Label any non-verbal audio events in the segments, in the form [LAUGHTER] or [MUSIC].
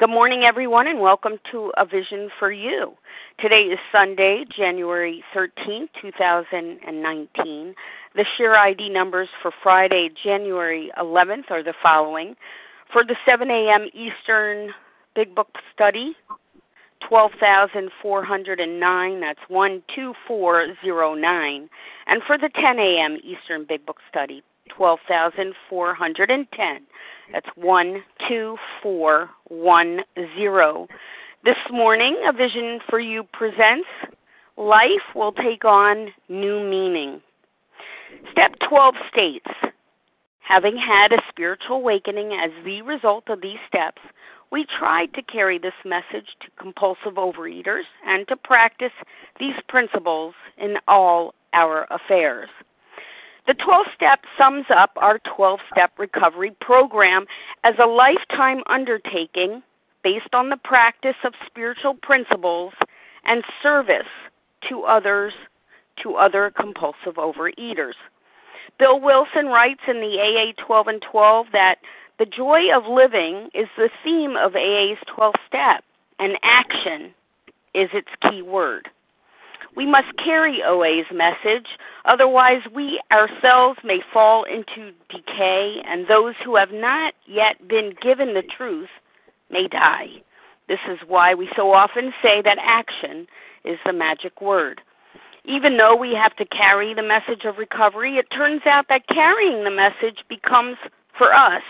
Good morning, everyone, and welcome to A Vision for You. Today is Sunday, January 13, 2019. The share ID numbers for Friday, January 11th are the following. For the 7 a.m. Eastern Big Book Study, 12,409, that's 12409. And for the 10 a.m. Eastern Big Book Study, 12,410. That's 12410. This morning, A Vision for You presents Life Will Take On New Meaning. Step 12 states Having had a spiritual awakening as the result of these steps, we tried to carry this message to compulsive overeaters and to practice these principles in all our affairs. The 12 step sums up our 12 step recovery program as a lifetime undertaking based on the practice of spiritual principles and service to others, to other compulsive overeaters. Bill Wilson writes in the AA 12 and 12 that the joy of living is the theme of AA's 12 step, and action is its key word. We must carry OA's message, otherwise, we ourselves may fall into decay, and those who have not yet been given the truth may die. This is why we so often say that action is the magic word. Even though we have to carry the message of recovery, it turns out that carrying the message becomes, for us,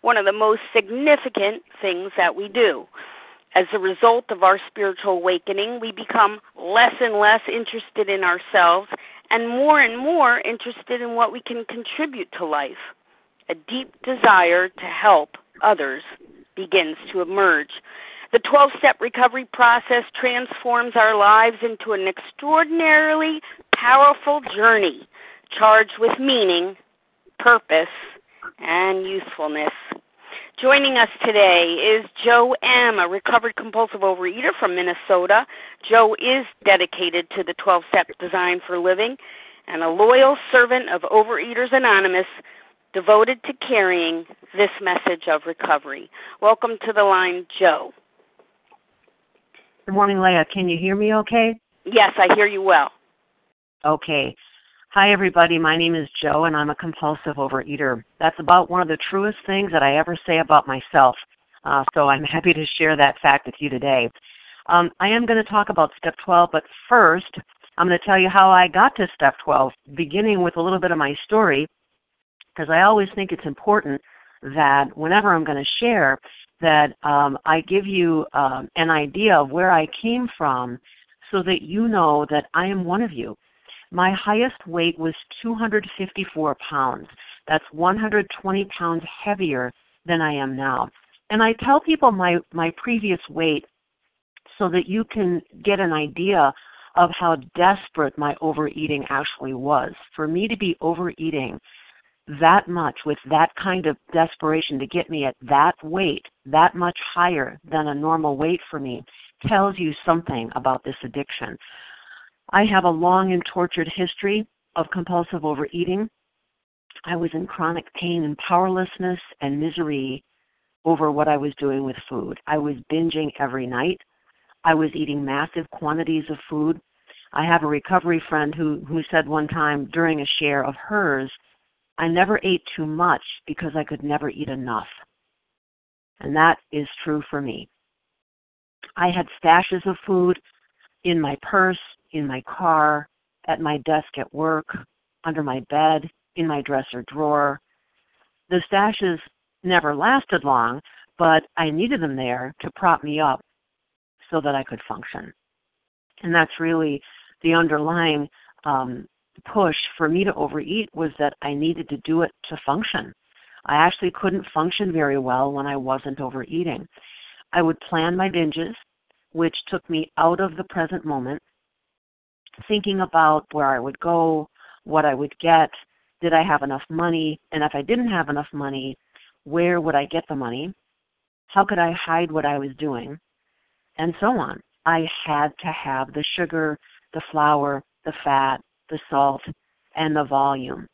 one of the most significant things that we do. As a result of our spiritual awakening, we become less and less interested in ourselves and more and more interested in what we can contribute to life. A deep desire to help others begins to emerge. The 12 step recovery process transforms our lives into an extraordinarily powerful journey charged with meaning, purpose, and usefulness. Joining us today is Jo M., a recovered compulsive overeater from Minnesota. Jo is dedicated to the 12 step design for living and a loyal servant of Overeaters Anonymous devoted to carrying this message of recovery. Welcome to the line, Jo. Good morning, Leah. Can you hear me okay? Yes, I hear you well. Okay. Hi, everybody. My name is Jo, and I'm a compulsive overeater. That's about one of the truest things that I ever say about myself. Uh, so I'm [LAUGHS] happy to share that fact with you today. Um, I am going to talk about step 12, but first, I'm going to tell you how I got to step 12, beginning with a little bit of my story, because I always think it's important that whenever I'm going to share, that um, I give you um, an idea of where I came from so that you know that I am one of you my highest weight was 254 pounds. That's 120 pounds heavier than I am now. And I tell people my, my previous weight so that you can get an idea of how desperate my overeating actually was. For me to be overeating that much with that kind of desperation to get me at that weight, that much higher than a normal weight for me, tells you something about this addiction. I have a long and tortured history of compulsive overeating. I was in chronic pain and powerlessness and misery over what I was doing with food. I was binging every night. I was eating massive quantities of food. I have a recovery friend who, who said one time during a share of hers, I never ate too much because I could never eat enough. And that is true for me. I had stashes of food in my purse, in my car, at my desk at work, under my bed, in my dresser drawer. The stashes never lasted long, but I needed them there to prop me up so that I could function. And that's really the underlying um, push for me to overeat was that I needed to do it to function. I actually couldn't function very well when I wasn't overeating. I would plan my binges, which took me out of the present moment thinking about where I would go, what I would get, did I have enough money, and if I didn't have enough money, where would I get the money? How could I hide what I was doing? And so on. I had to have the sugar, the flour, the fat, the salt, and the volume.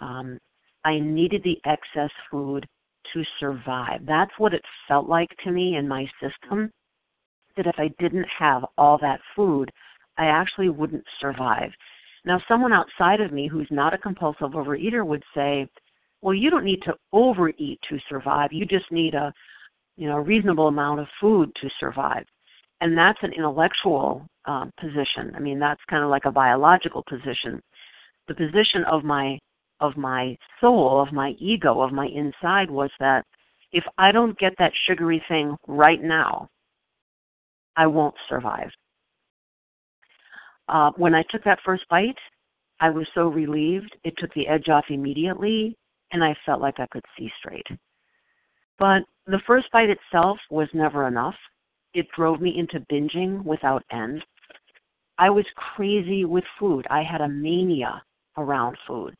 Um, I needed the excess food to survive. That's what it felt like to me in my system. That if I didn't have all that food, I actually wouldn't survive. Now, someone outside of me who's not a compulsive overeater would say, well, you don't need to overeat to survive. You just need a, you know, a reasonable amount of food to survive. And that's an intellectual um, position. I mean, that's kind of like a biological position. The position of my of my soul, of my ego, of my inside was that if I don't get that sugary thing right now, I won't survive. Uh, when I took that first bite, I was so relieved. It took the edge off immediately, and I felt like I could see straight. But the first bite itself was never enough. It drove me into binging without end. I was crazy with food. I had a mania around food.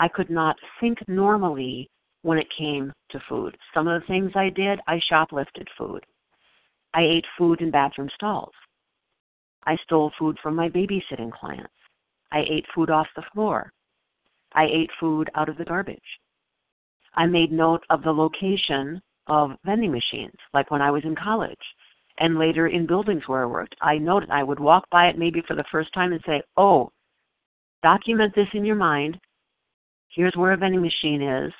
I could not think normally when it came to food. Some of the things I did, I shoplifted food. I ate food in bathroom stalls. I stole food from my babysitting clients. I ate food off the floor. I ate food out of the garbage. I made note of the location of vending machines, like when I was in college and later in buildings where I worked. I noted I would walk by it maybe for the first time and say, Oh, document this in your mind. Here's where a vending machine is.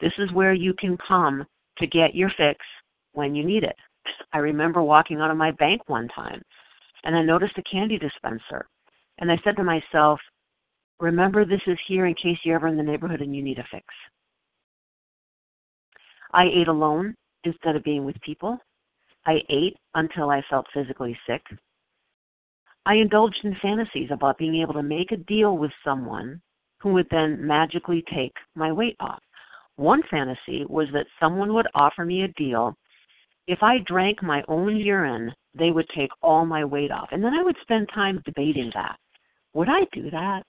This is where you can come to get your fix when you need it. [LAUGHS] I remember walking out of my bank one time and I noticed a candy dispenser. And I said to myself, Remember, this is here in case you're ever in the neighborhood and you need a fix. I ate alone instead of being with people. I ate until I felt physically sick. I indulged in fantasies about being able to make a deal with someone who would then magically take my weight off. One fantasy was that someone would offer me a deal. If I drank my own urine, they would take all my weight off. And then I would spend time debating that. Would I do that?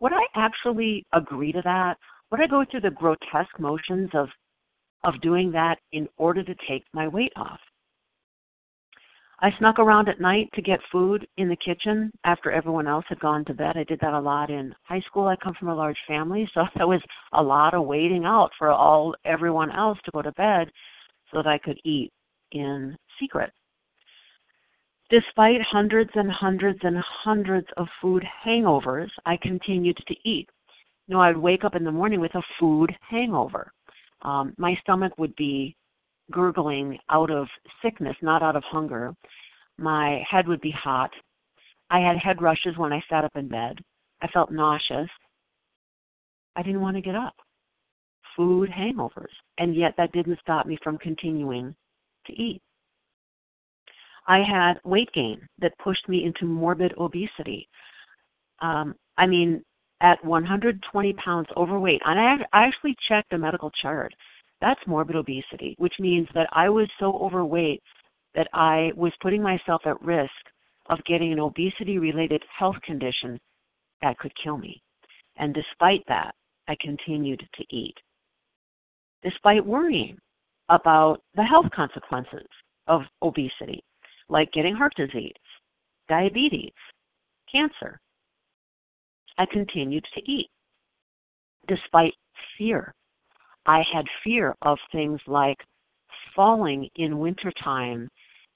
Would I actually agree to that? Would I go through the grotesque motions of of doing that in order to take my weight off? I snuck around at night to get food in the kitchen after everyone else had gone to bed. I did that a lot in high school. I come from a large family, so [LAUGHS] there was a lot of waiting out for all everyone else to go to bed so that I could eat in secret. Despite hundreds and hundreds and hundreds of food hangovers, I continued to eat. You know, I'd wake up in the morning with a food hangover. Um, my stomach would be gurgling out of sickness, not out of hunger. My head would be hot. I had head rushes when I sat up in bed. I felt nauseous. I didn't want to get up. Food hangovers. And yet that didn't stop me from continuing to eat. I had weight gain that pushed me into morbid obesity. Um, I mean, at 120 pounds overweight, and I, I actually checked a medical chart that's morbid obesity, which means that I was so overweight that I was putting myself at risk of getting an obesity related health condition that could kill me. And despite that, I continued to eat. Despite worrying about the health consequences of obesity, like getting heart disease, diabetes, cancer, I continued to eat despite fear I had fear of things like falling in wintertime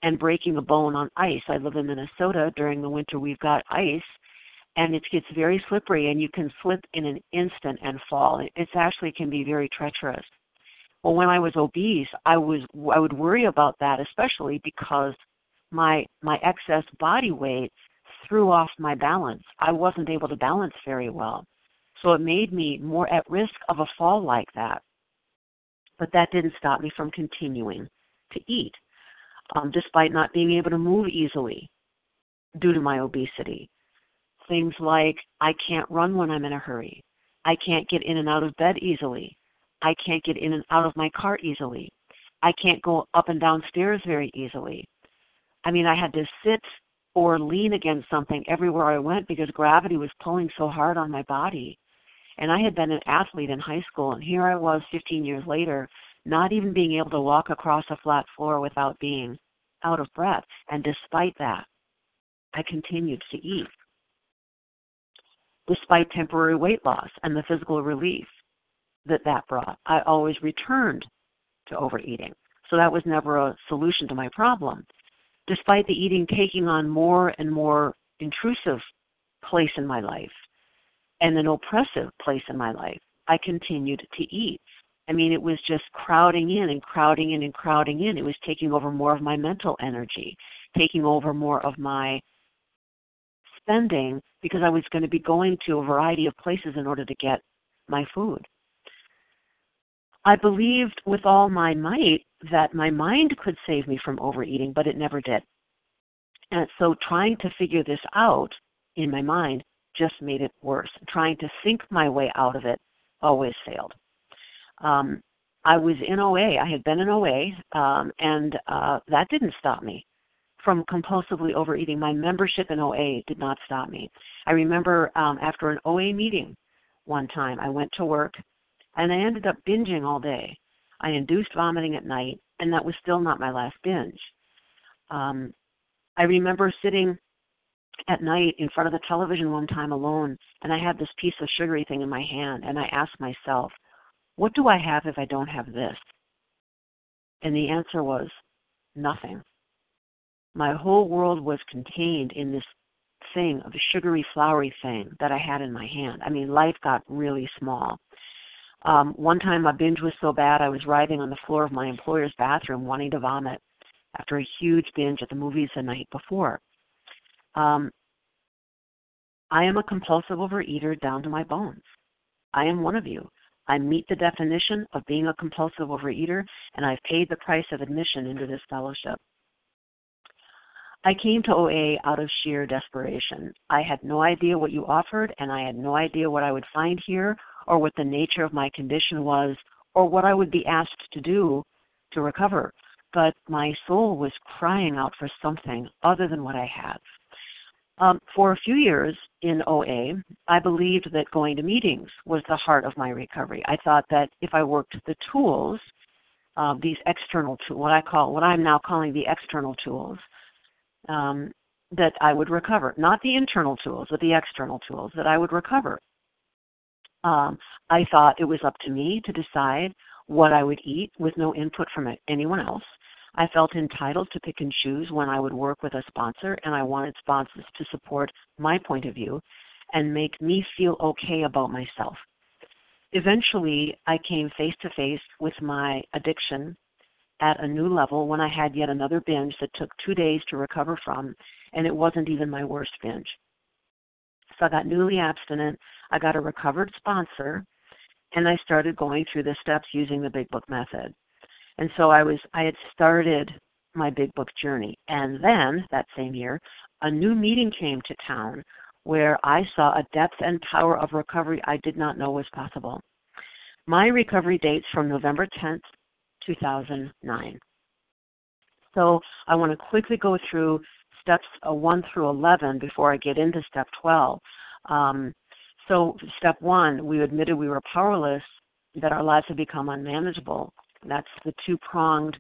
and breaking a bone on ice. I live in Minnesota. During the winter, we've got ice, and it gets very slippery, and you can slip in an instant and fall. It actually can be very treacherous. Well, when I was obese, I was I would worry about that, especially because my my excess body weight threw off my balance. I wasn't able to balance very well. So it made me more at risk of a fall like that but that didn't stop me from continuing to eat, um, despite not being able to move easily due to my obesity. Things like I can't run when I'm in a hurry. I can't get in and out of bed easily. I can't get in and out of my car easily. I can't go up and down stairs very easily. I mean, I had to sit or lean against something everywhere I went because gravity was pulling so hard on my body. And I had been an athlete in high school, and here I was 15 years later, not even being able to walk across a flat floor without being out of breath. And despite that, I continued to eat. Despite temporary weight loss and the physical relief that that brought, I always returned to overeating. So that was never a solution to my problem. Despite the eating taking on more and more intrusive place in my life and an oppressive place in my life, I continued to eat. I mean, it was just crowding in and crowding in and crowding in. It was taking over more of my mental energy, taking over more of my spending because I was going to be going to a variety of places in order to get my food. I believed with all my might that my mind could save me from overeating, but it never did. And so trying to figure this out in my mind just made it worse. Trying to think my way out of it always failed. Um, I was in OA. I had been in OA, um, and uh, that didn't stop me from compulsively overeating. My membership in OA did not stop me. I remember um, after an OA meeting one time, I went to work and I ended up binging all day. I induced vomiting at night, and that was still not my last binge. Um, I remember sitting at night in front of the television one time alone, and I had this piece of sugary thing in my hand, and I asked myself, what do I have if I don't have this? And the answer was nothing. My whole world was contained in this thing, of a sugary, floury thing that I had in my hand. I mean, life got really small. Um, one time, my binge was so bad, I was writhing on the floor of my employer's bathroom wanting to vomit after a huge binge at the movies the night before. Um, I am a compulsive overeater down to my bones. I am one of you. I meet the definition of being a compulsive overeater, and I've paid the price of admission into this fellowship. I came to OA out of sheer desperation. I had no idea what you offered, and I had no idea what I would find here, or what the nature of my condition was, or what I would be asked to do to recover. But my soul was crying out for something other than what I had. Um, for a few years in OA, I believed that going to meetings was the heart of my recovery. I thought that if I worked the tools, uh, these external tools, what I call, what I'm now calling the external tools, um, that I would recover. Not the internal tools, but the external tools, that I would recover. Um, I thought it was up to me to decide what I would eat with no input from anyone else. I felt entitled to pick and choose when I would work with a sponsor, and I wanted sponsors to support my point of view and make me feel okay about myself. Eventually, I came face to face with my addiction at a new level when I had yet another binge that took two days to recover from, and it wasn't even my worst binge. I got newly abstinent, I got a recovered sponsor, and I started going through the steps using the Big Book method. And so I was I had started my big book journey. And then that same year, a new meeting came to town where I saw a depth and power of recovery I did not know was possible. My recovery dates from November 10th, 2009. So I want to quickly go through steps uh, 1 through 11 before I get into step 12. Um, so, step 1, we admitted we were powerless, that our lives had become unmanageable. That's the two pronged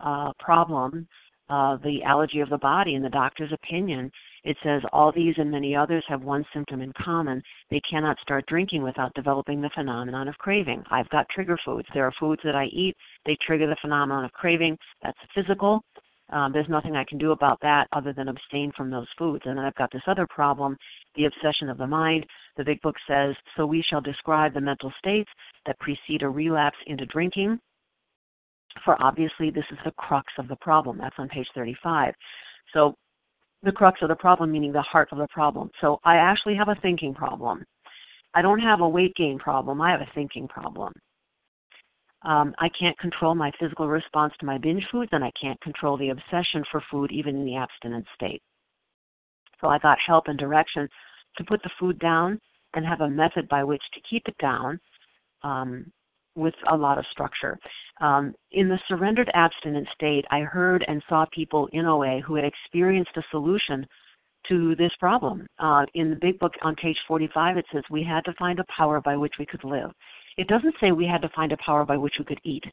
uh, problem, uh, the allergy of the body. In the doctor's opinion, it says all these and many others have one symptom in common. They cannot start drinking without developing the phenomenon of craving. I've got trigger foods. There are foods that I eat, they trigger the phenomenon of craving. That's physical. Um, there's nothing I can do about that other than abstain from those foods. And then I've got this other problem, the obsession of the mind. The big book says, so we shall describe the mental states that precede a relapse into drinking for obviously this is the crux of the problem. That's on page 35. So the crux of the problem, meaning the heart of the problem. So I actually have a thinking problem. I don't have a weight gain problem. I have a thinking problem. Um, I can't control my physical response to my binge foods, and I can't control the obsession for food even in the abstinent state. So I got help and direction to put the food down and have a method by which to keep it down um, with a lot of structure. Um, in the surrendered abstinent state, I heard and saw people in OA who had experienced a solution to this problem. Uh, in the big book on page 45, it says we had to find a power by which we could live. It doesn't say we had to find a power by which we could eat.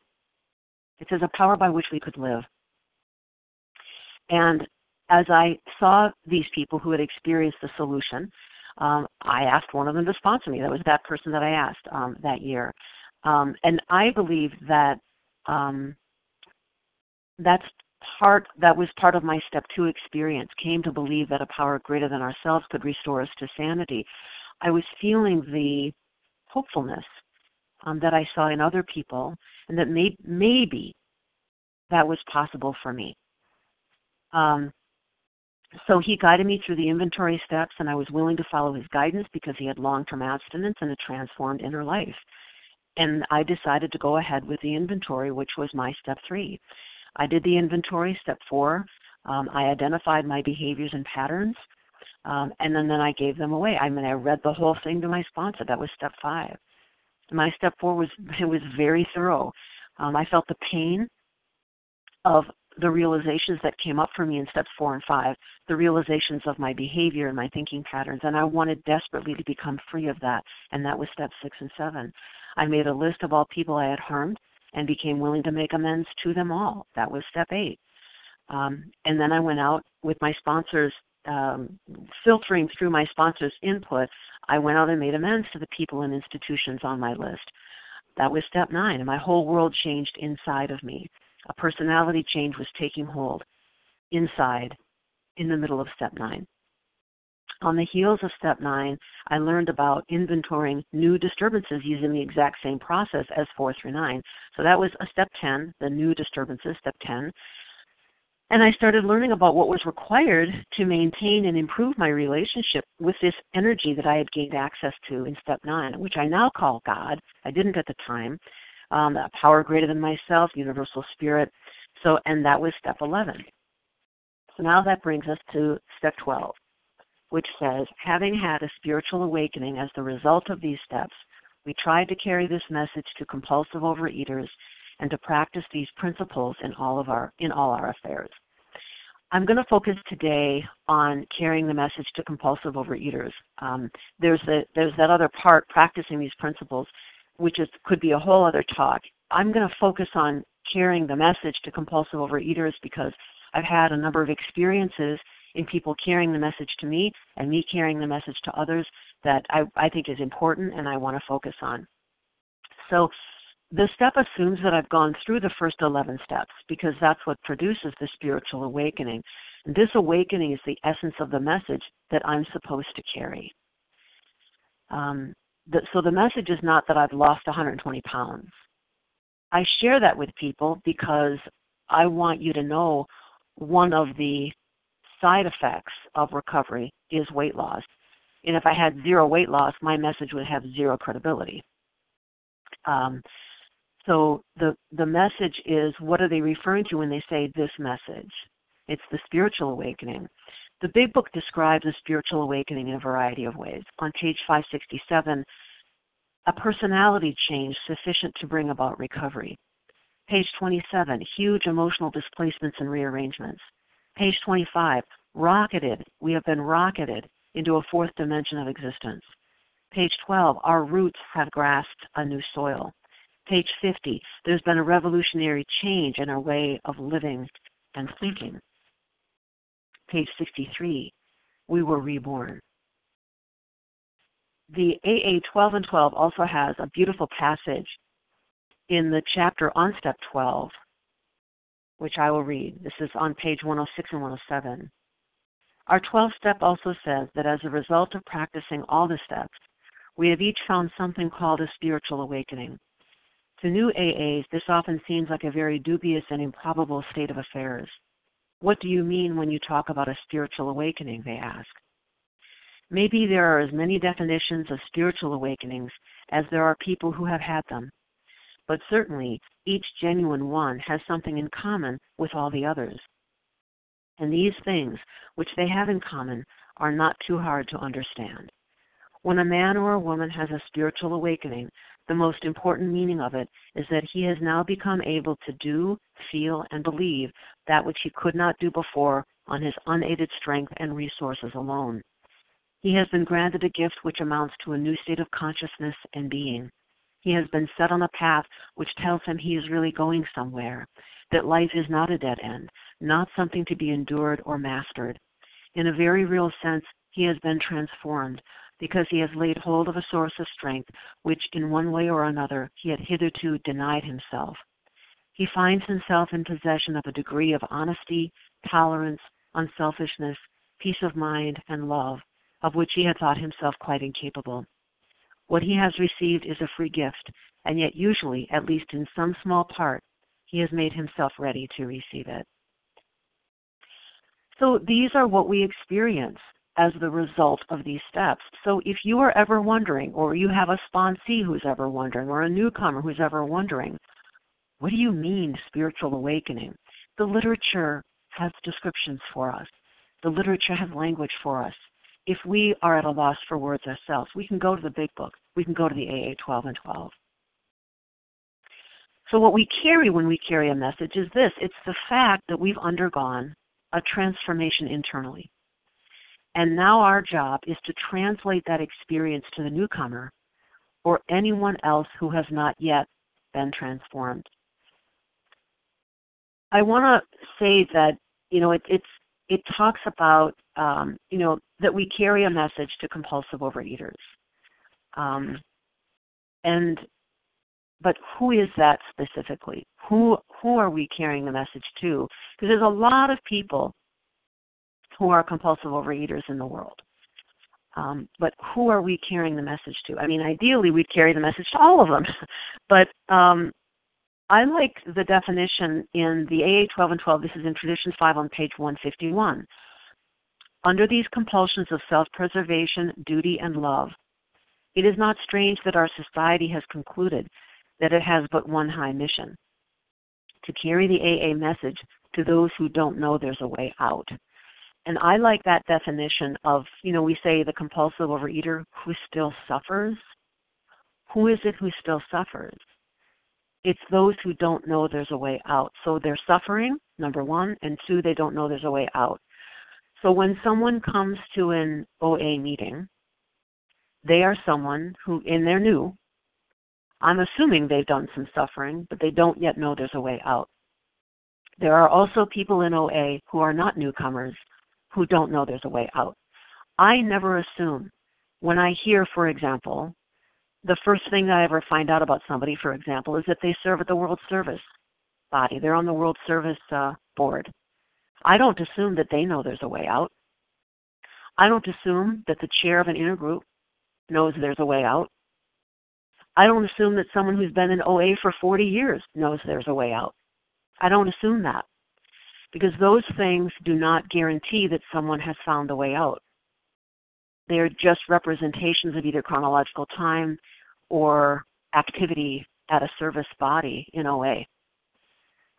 It says a power by which we could live. And as I saw these people who had experienced the solution, um, I asked one of them to sponsor me. That was that person that I asked um, that year. Um, and I believe that um, that's part that was part of my step two experience came to believe that a power greater than ourselves could restore us to sanity i was feeling the hopefulness um, that i saw in other people and that may, maybe that was possible for me um, so he guided me through the inventory steps and i was willing to follow his guidance because he had long-term abstinence and a transformed inner life and i decided to go ahead with the inventory which was my step three I did the inventory, step four. Um, I identified my behaviors and patterns, um, and then, then I gave them away. I mean, I read the whole thing to my sponsor. That was step five. My step four was it was very thorough. Um, I felt the pain of the realizations that came up for me in steps four and five, the realizations of my behavior and my thinking patterns, and I wanted desperately to become free of that, and that was step six and seven. I made a list of all people I had harmed and became willing to make amends to them all. That was step eight. Um, and then I went out with my sponsors, um, filtering through my sponsors' input. I went out and made amends to the people and institutions on my list. That was step nine, and my whole world changed inside of me. A personality change was taking hold inside in the middle of step nine. On the heels of step nine, I learned about inventorying new disturbances using the exact same process as four through nine. So that was a step 10, the new disturbances, step 10. And I started learning about what was required to maintain and improve my relationship with this energy that I had gained access to in step nine, which I now call God. I didn't at the time. Um, a power greater than myself, universal spirit. So, and that was step 11. So now that brings us to step 12 which says, having had a spiritual awakening as the result of these steps, we tried to carry this message to compulsive overeaters and to practice these principles in all of our in all our affairs. I'm going to focus today on carrying the message to compulsive overeaters. Um, there's the, there's that other part, practicing these principles, which is could be a whole other talk. I'm going to focus on carrying the message to compulsive overeaters because I've had a number of experiences in people carrying the message to me and me carrying the message to others that I, I think is important and I want to focus on. So the step assumes that I've gone through the first 11 steps because that's what produces the spiritual awakening. And this awakening is the essence of the message that I'm supposed to carry. Um, the, so the message is not that I've lost 120 pounds. I share that with people because I want you to know one of the side effects of recovery is weight loss. And if I had zero weight loss, my message would have zero credibility. Um, so the the message is what are they referring to when they say this message? It's the spiritual awakening. The big book describes a spiritual awakening in a variety of ways. On page 567, a personality change sufficient to bring about recovery. Page 27, huge emotional displacements and rearrangements. Page 25, rocketed. We have been rocketed into a fourth dimension of existence. Page 12, our roots have grasped a new soil. Page 50, there's been a revolutionary change in our way of living and thinking. Page 63, we were reborn. The AA 12 and 12 also has a beautiful passage in the chapter on step 12 which I will read. This is on page 106 and 107. Our 12 step also says that as a result of practicing all the steps, we have each found something called a spiritual awakening. To new AAs, this often seems like a very dubious and improbable state of affairs. What do you mean when you talk about a spiritual awakening? They ask. Maybe there are as many definitions of spiritual awakenings as there are people who have had them but certainly each genuine one has something in common with all the others. And these things, which they have in common, are not too hard to understand. When a man or a woman has a spiritual awakening, the most important meaning of it is that he has now become able to do, feel, and believe that which he could not do before on his unaided strength and resources alone. He has been granted a gift which amounts to a new state of consciousness and being. He has been set on a path which tells him he is really going somewhere, that life is not a dead end, not something to be endured or mastered. In a very real sense, he has been transformed because he has laid hold of a source of strength which, in one way or another, he had hitherto denied himself. he finds himself in possession of a degree of honesty, tolerance, unselfishness, peace of mind, and love, of which he had thought himself quite incapable. What he has received is a free gift, and yet usually, at least in some small part, he has made himself ready to receive it. So these are what we experience as the result of these steps. So if you are ever wondering, or you have a sponsee who's ever wondering, or a newcomer who's ever wondering, what do you mean spiritual awakening? The literature has descriptions for us. The literature has language for us. If we are at a loss for words ourselves, we can go to the big book. We can go to the AA 12 and 12. So, what we carry when we carry a message is this it's the fact that we've undergone a transformation internally. And now our job is to translate that experience to the newcomer or anyone else who has not yet been transformed. I want to say that you know it, it's it talks about um, you know that we carry a message to compulsive overeaters, um, and but who is that specifically? Who who are we carrying the message to? Because there's a lot of people who are compulsive overeaters in the world. Um, but who are we carrying the message to? I mean, ideally, we'd carry the message to all of them. [LAUGHS] but um, I like the definition in the AA 12 and 12. This is in Tradition 5 on page 151. Under these compulsions of self preservation, duty, and love, it is not strange that our society has concluded that it has but one high mission to carry the AA message to those who don't know there's a way out. And I like that definition of, you know, we say the compulsive overeater who still suffers. Who is it who still suffers? It's those who don't know there's a way out. So they're suffering, number one, and two, they don't know there's a way out. So when someone comes to an OA meeting, they are someone who, in their new, I'm assuming they've done some suffering, but they don't yet know there's a way out. There are also people in OA who are not newcomers who don't know there's a way out. I never assume when I hear, for example, the first thing I ever find out about somebody, for example, is that they serve at the World Service body. They're on the World Service uh, board. I don't assume that they know there's a way out. I don't assume that the chair of an intergroup knows there's a way out. I don't assume that someone who's been in OA for 40 years knows there's a way out. I don't assume that because those things do not guarantee that someone has found the way out. They're just representations of either chronological time or activity at a service body in OA.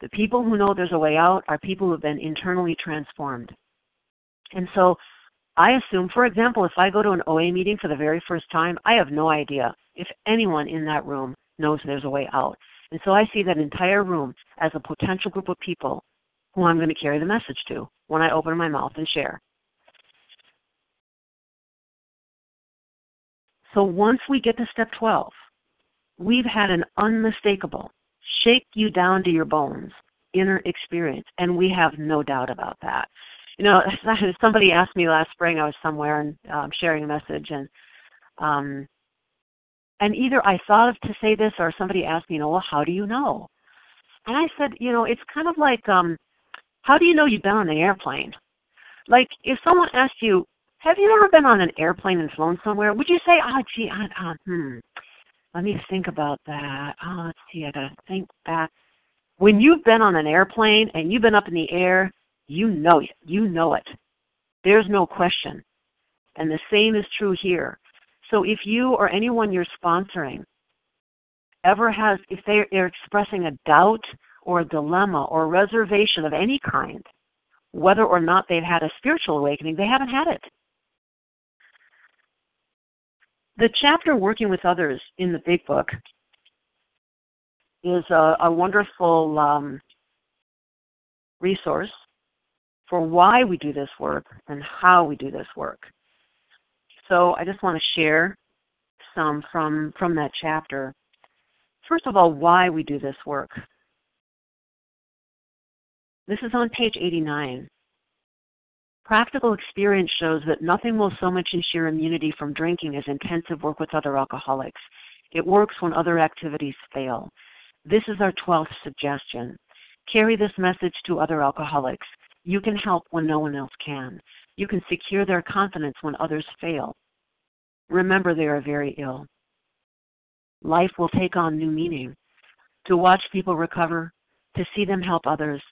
The people who know there's a way out are people who have been internally transformed. And so I assume, for example, if I go to an OA meeting for the very first time, I have no idea if anyone in that room knows there's a way out. And so I see that entire room as a potential group of people who I'm going to carry the message to when I open my mouth and share. So once we get to step 12, we've had an unmistakable, shake you down to your bones inner experience, and we have no doubt about that. You know, [LAUGHS] somebody asked me last spring. I was somewhere and um, sharing a message, and um, and either I thought of to say this, or somebody asked me, you know, well, how do you know? And I said, you know, it's kind of like um, how do you know you've been on an airplane? Like, if someone asked you, have you ever been on an airplane and flown somewhere? Would you say, oh, gee, I, uh, hmm, let me think about that. Oh, let's see, I gotta think back. When you've been on an airplane and you've been up in the air, you know it. You know it. There's no question. And the same is true here. So if you or anyone you're sponsoring ever has, if they're expressing a doubt or dilemma or reservation of any kind, whether or not they've had a spiritual awakening, they haven't had it. The chapter Working with Others in the Big Book is a, a wonderful um, resource for why we do this work and how we do this work. So I just want to share some from, from that chapter. First of all, why we do this work. This is on page 89. Practical experience shows that nothing will so much ensure immunity from drinking as intensive work with other alcoholics. It works when other activities fail. This is our 12th suggestion. Carry this message to other alcoholics. You can help when no one else can. You can secure their confidence when others fail. Remember, they are very ill. Life will take on new meaning. To watch people recover, to see them help others,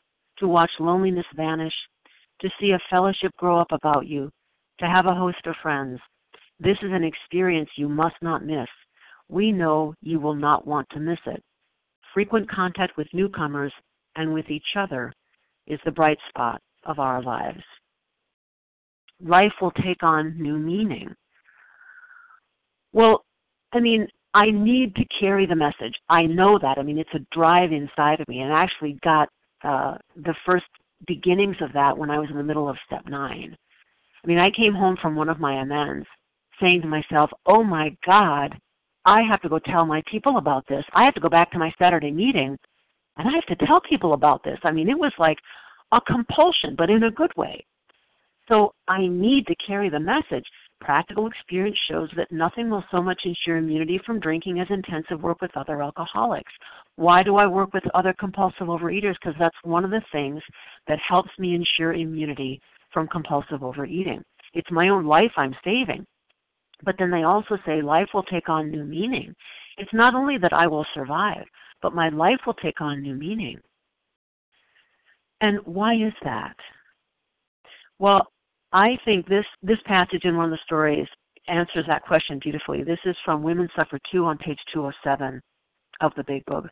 to watch loneliness vanish, to see a fellowship grow up about you, to have a host of friends. This is an experience you must not miss. We know you will not want to miss it. Frequent contact with newcomers and with each other is the bright spot of our lives. Life will take on new meaning. Well, I mean, I need to carry the message. I know that. I mean, it's a drive inside of me, and I actually got uh, the first beginnings of that when I was in the middle of step nine. I mean, I came home from one of my amends saying to myself, oh my God, I have to go tell my people about this. I have to go back to my Saturday meeting and I have to tell people about this. I mean, it was like a compulsion, but in a good way. So I need to carry the message. Practical experience shows that nothing will so much ensure immunity from drinking as intensive work with other alcoholics. Why do I work with other compulsive overeaters? Because that's one of the things that helps me ensure immunity from compulsive overeating. It's my own life I'm saving. But then they also say life will take on new meaning. It's not only that I will survive, but my life will take on new meaning. And why is that? Well, I think this, this passage in one of the stories answers that question beautifully. This is from Women Suffer Too on page 207 of the Big Book.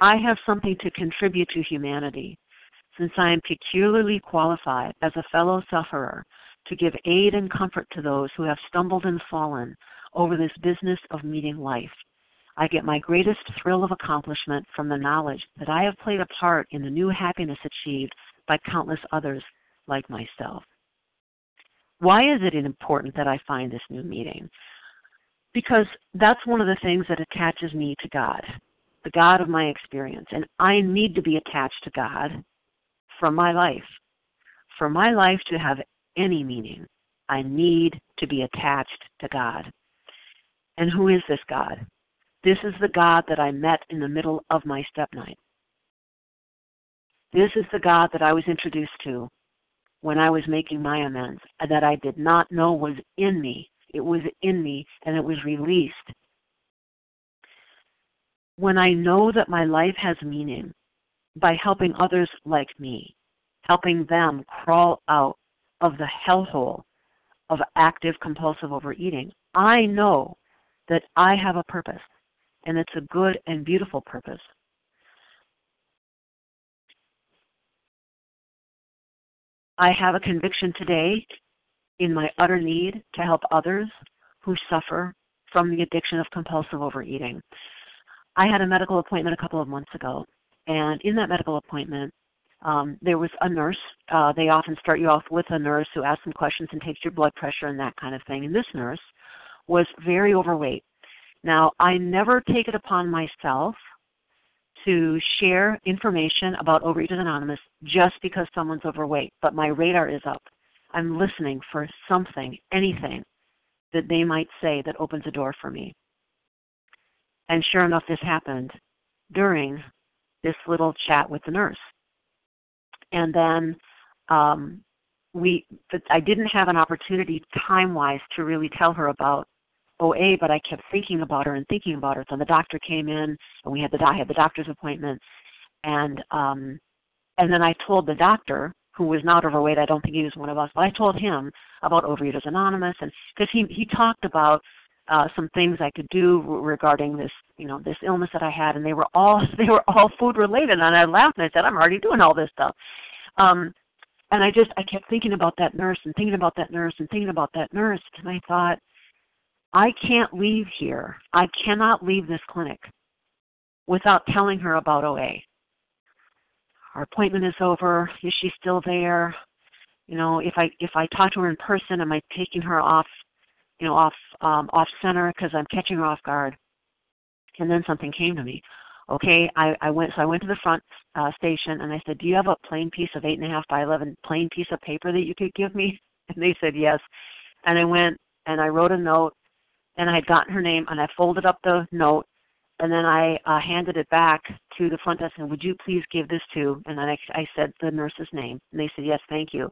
I have something to contribute to humanity, since I am peculiarly qualified as a fellow sufferer to give aid and comfort to those who have stumbled and fallen over this business of meeting life. I get my greatest thrill of accomplishment from the knowledge that I have played a part in the new happiness achieved by countless others like myself. Why is it important that I find this new meeting? Because that's one of the things that attaches me to God, the God of my experience. And I need to be attached to God for my life. For my life to have any meaning, I need to be attached to God. And who is this God? This is the God that I met in the middle of my step night. This is the God that I was introduced to when I was making my amends, uh, that I did not know was in me. It was in me and it was released. When I know that my life has meaning by helping others like me, helping them crawl out of the hellhole of active compulsive overeating, I know that I have a purpose and it's a good and beautiful purpose. I have a conviction today in my utter need to help others who suffer from the addiction of compulsive overeating. I had a medical appointment a couple of months ago, and in that medical appointment, um, there was a nurse. Uh, they often start you off with a nurse who asks some questions and takes your blood pressure and that kind of thing. And this nurse was very overweight. Now, I never take it upon myself to share information about Overeaters Anonymous just because someone's overweight, but my radar is up. I'm listening for something, anything that they might say that opens a door for me. And sure enough, this happened during this little chat with the nurse. And then um, we, I didn't have an opportunity time-wise to really tell her about OA, but I kept thinking about her and thinking about her. So the doctor came in, and we had the I had the doctor's appointment, and um, and then I told the doctor who was not overweight. I don't think he was one of us, but I told him about Overeaters Anonymous, and because he he talked about uh, some things I could do regarding this, you know, this illness that I had, and they were all [LAUGHS] they were all food related. And I laughed and I said, "I'm already doing all this stuff." Um, and I just I kept thinking about that nurse and thinking about that nurse and thinking about that nurse, and I thought, I can't leave here. I cannot leave this clinic without telling her about OA. Our appointment is over. Is she still there? You know, if I if I talk to her in person, am I taking her off, you know, off um, off center because I'm catching her off guard? And then something came to me. Okay, I, I went so I went to the front uh, station and I said, "Do you have a plain piece of eight and a half by eleven plain piece of paper that you could give me?" [LAUGHS] And they said yes. And I went and I wrote a note and I had gotten her name and I folded up the note and then I uh, handed it back to the front desk and would you please give this to? And then I, I said the nurse's name, and they said yes, thank you.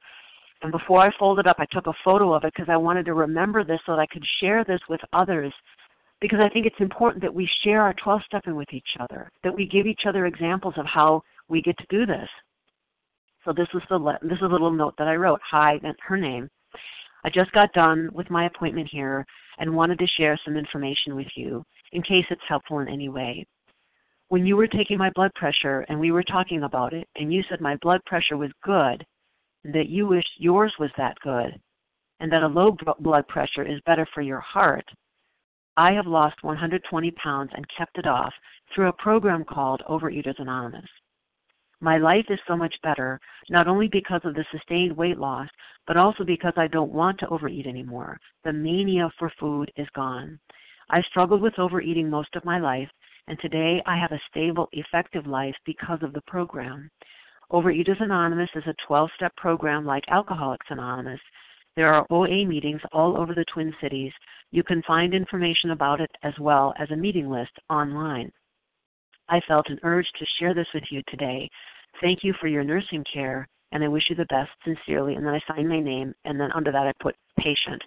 And before I folded up, I took a photo of it because I wanted to remember this so that I could share this with others. Because I think it's important that we share our 12 stepping with each other, that we give each other examples of how we get to do this. So this was the this is a little note that I wrote. Hi, her name. I just got done with my appointment here and wanted to share some information with you in case it's helpful in any way. When you were taking my blood pressure and we were talking about it, and you said my blood pressure was good, that you wish yours was that good, and that a low blood pressure is better for your heart, I have lost 120 pounds and kept it off through a program called Overeaters Anonymous. My life is so much better, not only because of the sustained weight loss, but also because I don't want to overeat anymore. The mania for food is gone. I struggled with overeating most of my life, and today I have a stable, effective life because of the program. Overeaters Anonymous is a 12 step program like Alcoholics Anonymous. There are OA meetings all over the Twin Cities. You can find information about it as well as a meeting list online. I felt an urge to share this with you today. Thank you for your nursing care, and I wish you the best sincerely. And then I signed my name, and then under that I put patient.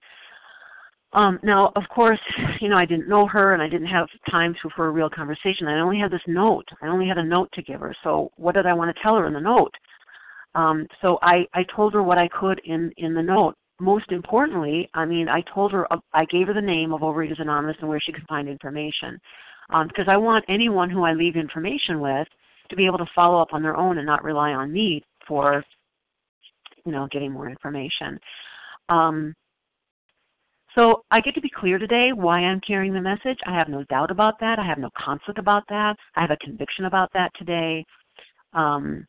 Um, now, of course, [SIGHS] you know, I didn't know her and I didn't have time to, for a real conversation. I only had this note. I only had a note to give her. So what did I want to tell her in the note? Um, so I, I told her what I could in, in the note. Most importantly, I mean, I told her, uh, I gave her the name of Overeaters Anonymous and where she could find information. Um, because I want anyone who I leave information with to be able to follow up on their own and not rely on me for, you know, getting more information. Um, so I get to be clear today why I'm carrying the message. I have no doubt about that. I have no conflict about that. I have a conviction about that today. Um,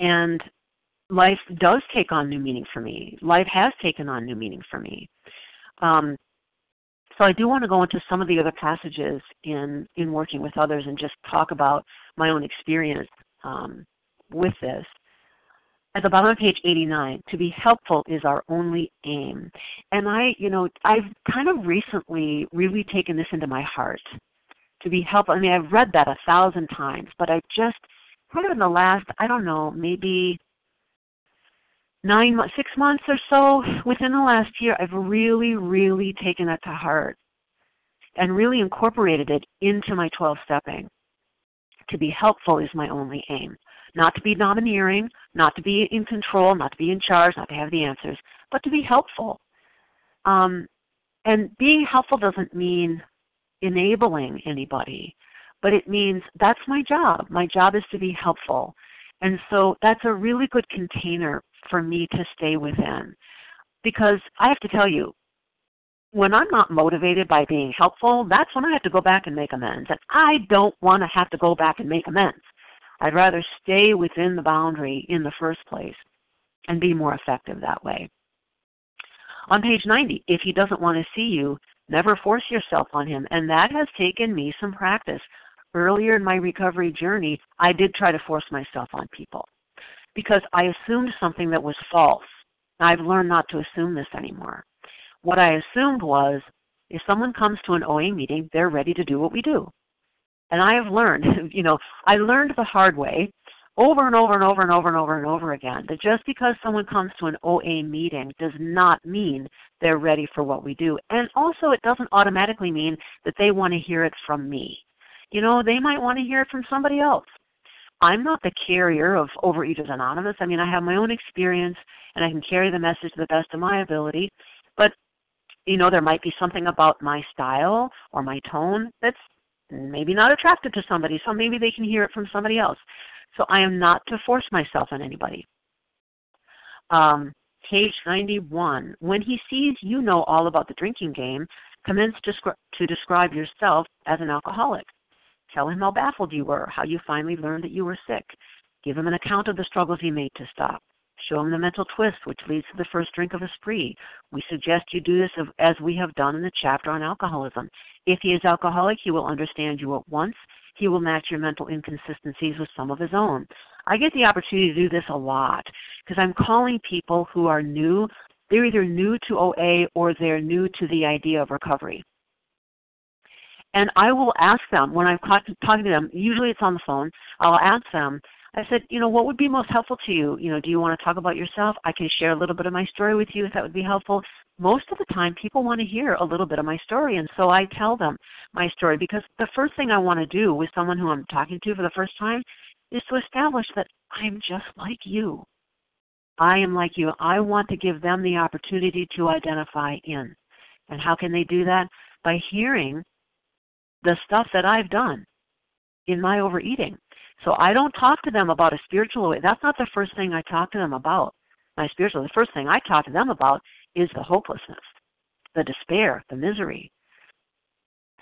and life does take on new meaning for me. Life has taken on new meaning for me. Um, so I do want to go into some of the other passages in in working with others and just talk about my own experience um, with this at the bottom of page 89, to be helpful is our only aim. And I, you know, I've kind of recently really taken this into my heart. To be helpful. I mean, I've read that a thousand times, but I just kind of in the last, I don't know, maybe nine six months or so within the last year, I've really, really taken that to heart and really incorporated it into my 12 stepping. To be helpful is my only aim. Not to be domineering, not to be in control, not to be in charge, not to have the answers, but to be helpful. Um, and being helpful doesn't mean enabling anybody, but it means that's my job. My job is to be helpful. And so that's a really good container for me to stay within. Because I have to tell you, when I'm not motivated by being helpful, that's when I have to go back and make amends. And I don't want to have to go back and make amends. I'd rather stay within the boundary in the first place and be more effective that way. On page 90, if he doesn't want to see you, never force yourself on him. And that has taken me some practice. Earlier in my recovery journey, I did try to force myself on people because I assumed something that was false. I've learned not to assume this anymore. What I assumed was if someone comes to an OA meeting, they're ready to do what we do. And I have learned, [LAUGHS] you know, I learned the hard way over and over and over and over and over and over again that just because someone comes to an OA meeting does not mean they're ready for what we do. And also, it doesn't automatically mean that they want to hear it from me. You know, they might want to hear it from somebody else. I'm not the carrier of Overeaters Anonymous. I mean, I have my own experience and I can carry the message to the best of my ability. But, you know, there might be something about my style or my tone that's maybe not attractive to somebody, so maybe they can hear it from somebody else. So I am not to force myself on anybody. Um, page 91. When he sees you know all about the drinking game, commence to, to describe yourself as an alcoholic. Tell him how baffled you were, how you finally learned that you were sick. Give him an account of the struggles he made to stop. Show him the mental twist which leads to the first drink of a spree. We suggest you do this as we have done in the chapter on alcoholism. If he is alcoholic, he will understand you at once. He will match your mental inconsistencies with some of his own. I get the opportunity to do this a lot because I'm calling people who are new. They're either new to OA or they're new to the idea of recovery. And I will ask them when I'm talking to them, usually it's on the phone, I'll ask them, I said, you know, what would be most helpful to you? You know, do you want to talk about yourself? I can share a little bit of my story with you if that would be helpful. Most of the time, people want to hear a little bit of my story, and so I tell them my story because the first thing I want to do with someone who I'm talking to for the first time is to establish that I'm just like you. I am like you. I want to give them the opportunity to identify in. And how can they do that? By hearing the stuff that I've done in my overeating. So I don't talk to them about a spiritual way. That's not the first thing I talk to them about. My spiritual, the first thing I talk to them about is the hopelessness, the despair, the misery,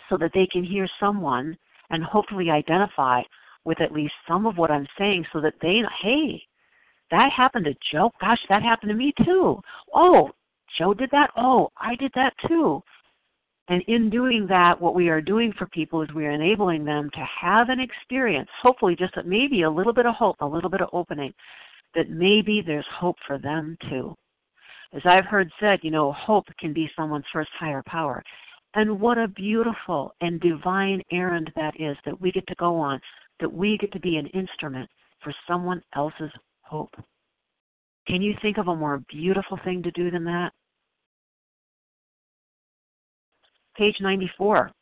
so that they can hear someone and hopefully identify with at least some of what I'm saying so that they, hey, that happened to Jo. Gosh, that happened to me too. Oh, Jo did that. Oh, I did that too. And in doing that, what we are doing for people is we are enabling them to have an experience, hopefully just maybe a little bit of hope, a little bit of opening, that maybe there's hope for them too. As I've heard said, you know, hope can be someone's first higher power. And what a beautiful and divine errand that is that we get to go on, that we get to be an instrument for someone else's hope. Can you think of a more beautiful thing to do than that? Page 94.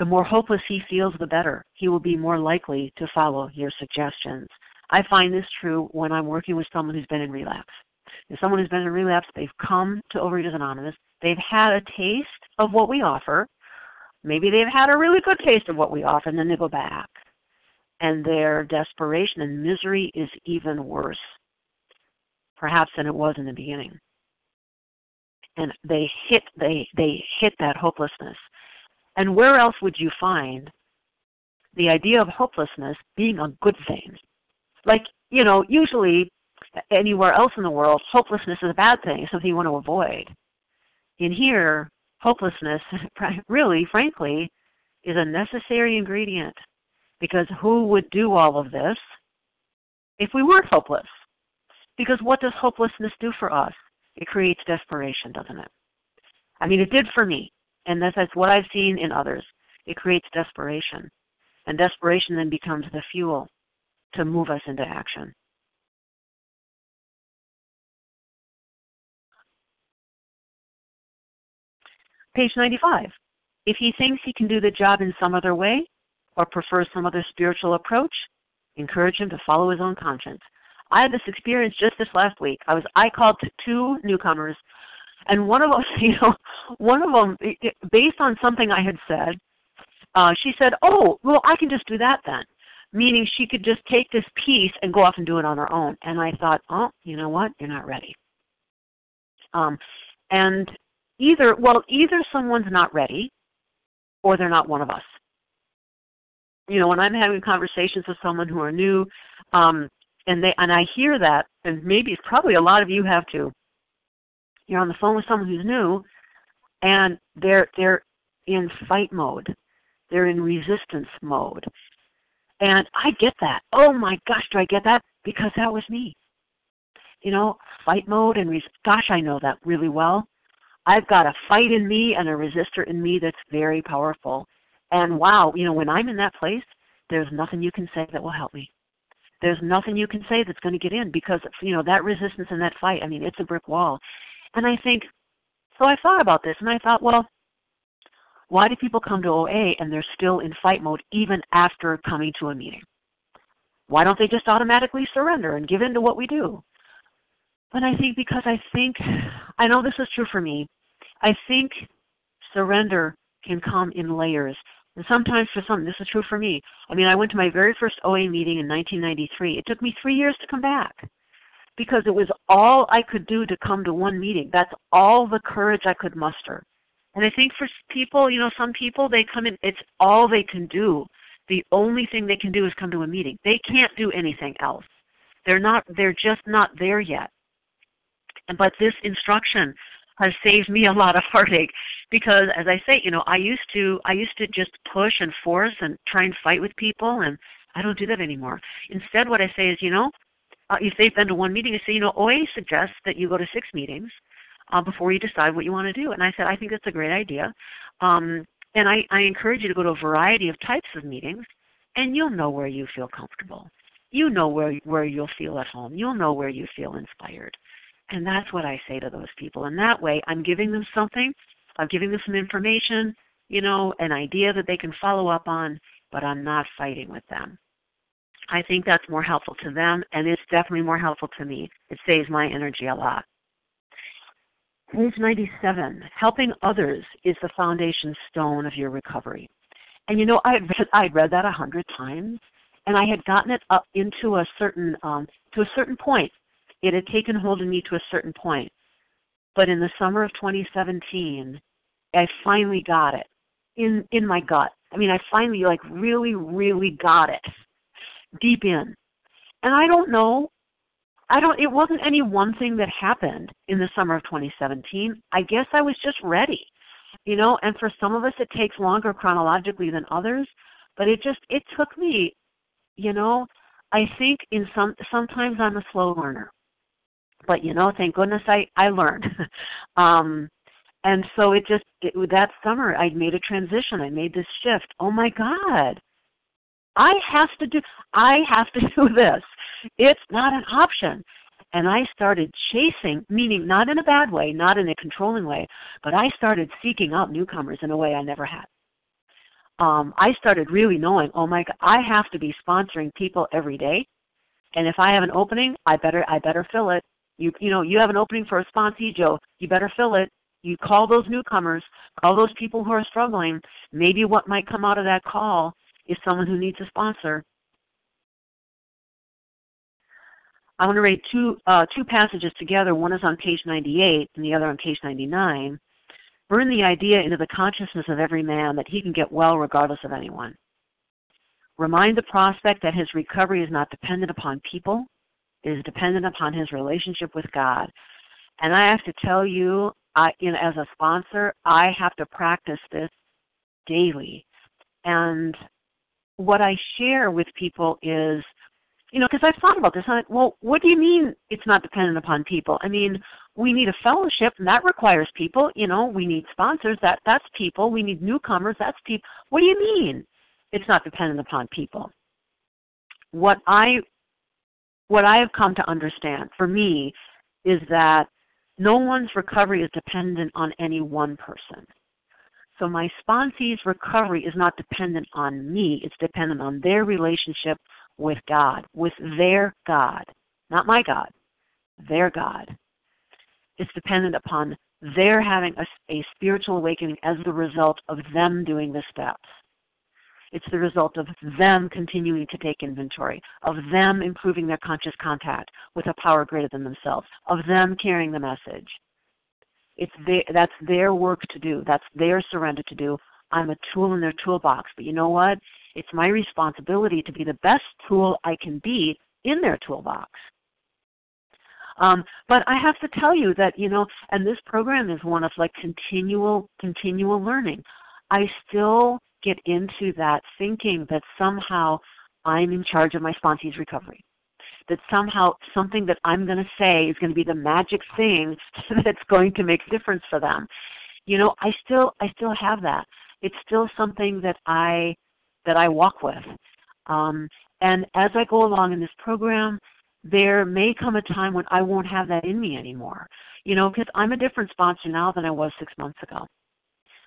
The more hopeless he feels, the better. He will be more likely to follow your suggestions. I find this true when I'm working with someone who's been in relapse. If someone who's been in relapse, they've come to Overeaters Anonymous, they've had a taste of what we offer, maybe they've had a really good taste of what we offer, and then they go back. And their desperation and misery is even worse, perhaps, than it was in the beginning and they hit they they hit that hopelessness. And where else would you find the idea of hopelessness being a good thing? Like, you know, usually anywhere else in the world, hopelessness is a bad thing, something you want to avoid. In here, hopelessness [LAUGHS] really, frankly, is a necessary ingredient. Because who would do all of this if we weren't hopeless? Because what does hopelessness do for us? It creates desperation, doesn't it? I mean, it did for me, and that's, what I've seen in others. It creates desperation, and desperation then becomes the fuel to move us into action. Page 95. If he thinks he can do the job in some other way or prefers some other spiritual approach, encourage him to follow his own conscience. I had this experience just this last week. I was I called two newcomers, and one of them, [LAUGHS] you know, one of them, based on something I had said, uh, she said, "Oh, well, I can just do that then." Meaning she could just take this piece and go off and do it on her own. And I thought, oh, you know what? You're not ready. Um, and either, well, either someone's not ready, or they're not one of us. You know, when I'm having conversations with someone who are new, um, and they and I hear that, and maybe probably a lot of you have too. You're on the phone with someone who's new, and they're they're in fight mode, they're in resistance mode, and I get that. Oh my gosh, do I get that? Because that was me. You know, fight mode and res- gosh, I know that really well. I've got a fight in me and a resistor in me that's very powerful. And wow, you know, when I'm in that place, there's nothing you can say that will help me there's nothing you can say that's going to get in because you know that resistance and that fight i mean it's a brick wall. And i think so i thought about this and i thought well why do people come to oa and they're still in fight mode even after coming to a meeting? Why don't they just automatically surrender and give in to what we do? But i think because i think i know this is true for me i think surrender can come in layers and sometimes for some, this is true for me. I mean, I went to my very first OA meeting in 1993. It took me three years to come back because it was all I could do to come to one meeting. That's all the courage I could muster. And I think for people, you know, some people, they come in, it's all they can do. The only thing they can do is come to a meeting. They can't do anything else. They're not, they're just not there yet. But this instruction has saved me a lot of heartache because as I say, you know, I used to I used to just push and force and try and fight with people and I don't do that anymore. Instead what I say is, you know, uh, if they've been to one meeting, I say, you know, OA suggests that you go to six meetings uh, before you decide what you want to do. And I said, I think that's a great idea. Um, and I, I encourage you to go to a variety of types of meetings, and you'll know where you feel comfortable. You know where where you'll feel at home. You'll know where you feel inspired. And that's what I say to those people. And that way, I'm giving them something. I'm giving them some information, you know, an idea that they can follow up on, but I'm not fighting with them. I think that's more helpful to them, and it's definitely more helpful to me. It saves my energy a lot. Page 97, helping others is the foundation stone of your recovery. And you know, I read, [LAUGHS] I'd read that a hundred times, and I had gotten it up into a certain um, to a certain point. It had taken hold of me to a certain point. But in the summer of 2017, I finally got it in in my gut. I mean, I finally like really, really got it deep in. And I don't know I don't it wasn't any one thing that happened in the summer of 2017. I guess I was just ready. You know, and for some of us it takes longer chronologically than others, but it just it took me, you know, I think in some sometimes I'm a slow learner. But you know, thank goodness I I learned. [LAUGHS] um and so it just it, that summer I made a transition. I made this shift. Oh my god. I have to do I have to [LAUGHS] do this. It's not an option. And I started chasing, meaning not in a bad way, not in a controlling way, but I started seeking out newcomers in a way I never had. Um, I started really knowing, oh my God, I have to be sponsoring people every day, and if I have an opening, I better I better fill it. You you know you have an opening for a sponsee, Jo, you better fill it. You call those newcomers, call those people who are struggling. Maybe what might come out of that call is someone who needs a sponsor, I want to read two uh, two passages together. One is on page 98 and the other on page 99. Burn the idea into the consciousness of every man that he can get well regardless of anyone. Remind the prospect that his recovery is not dependent upon people, is dependent upon his relationship with God. And I have to tell you, I, you know, as a sponsor, I have to practice this daily. And what I share with people is you know, because I've thought about this. I'm like, well, what do you mean it's not dependent upon people? I mean, we need a fellowship, and that requires people. You know, we need sponsors. That that's people. We need newcomers. That's people. What do you mean it's not dependent upon people? What I what I have come to understand for me is that no one's recovery is dependent on any one person. So my sponsee's recovery is not dependent on me, it's dependent on their relationship with God, with their God, not my God, their God. It's dependent upon their having a, a spiritual awakening as the result of them doing the steps. It's the result of them continuing to take inventory, of them improving their conscious contact with a power greater than themselves, of them carrying the message. It's their, that's their work to do. That's their surrender to do. I'm a tool in their toolbox. But you know what? It's my responsibility to be the best tool I can be in their toolbox. Um, but I have to tell you that, you know, and this program is one of like continual, continual learning. I still get into that thinking that somehow I'm in charge of my sponsee's recovery. That somehow something that I'm going to say is going to be the magic thing [LAUGHS] that's going to make a difference for them. You know, I still, I still have that. It's still something that I that I walk with. Um, and as I go along in this program, there may come a time when I won't have that in me anymore. You know, because I'm a different sponsor now than I was six months ago.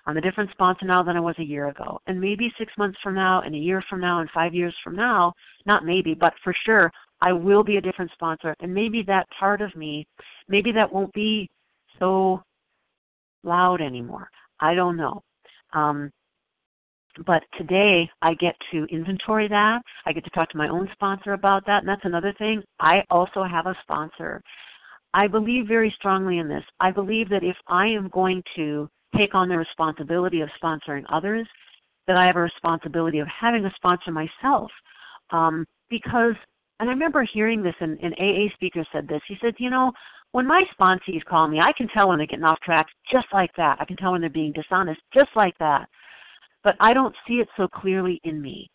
I'm a different sponsor now than I was a year ago. And maybe six months from now, and a year from now, and five years from now, not maybe, but for sure, I will be a different sponsor. And maybe that part of me, maybe that won't be so loud anymore. I don't know. Um, but today I get to inventory that. I get to talk to my own sponsor about that. And that's another thing. I also have a sponsor. I believe very strongly in this. I believe that if I am going to take on the responsibility of sponsoring others, that I have a responsibility of having a sponsor myself. Um, because, and I remember hearing this, and an AA speaker said this. He said, you know, when my sponsees call me, I can tell when they're getting off track just like that. I can tell when they're being dishonest just like that but I don't see it so clearly in me.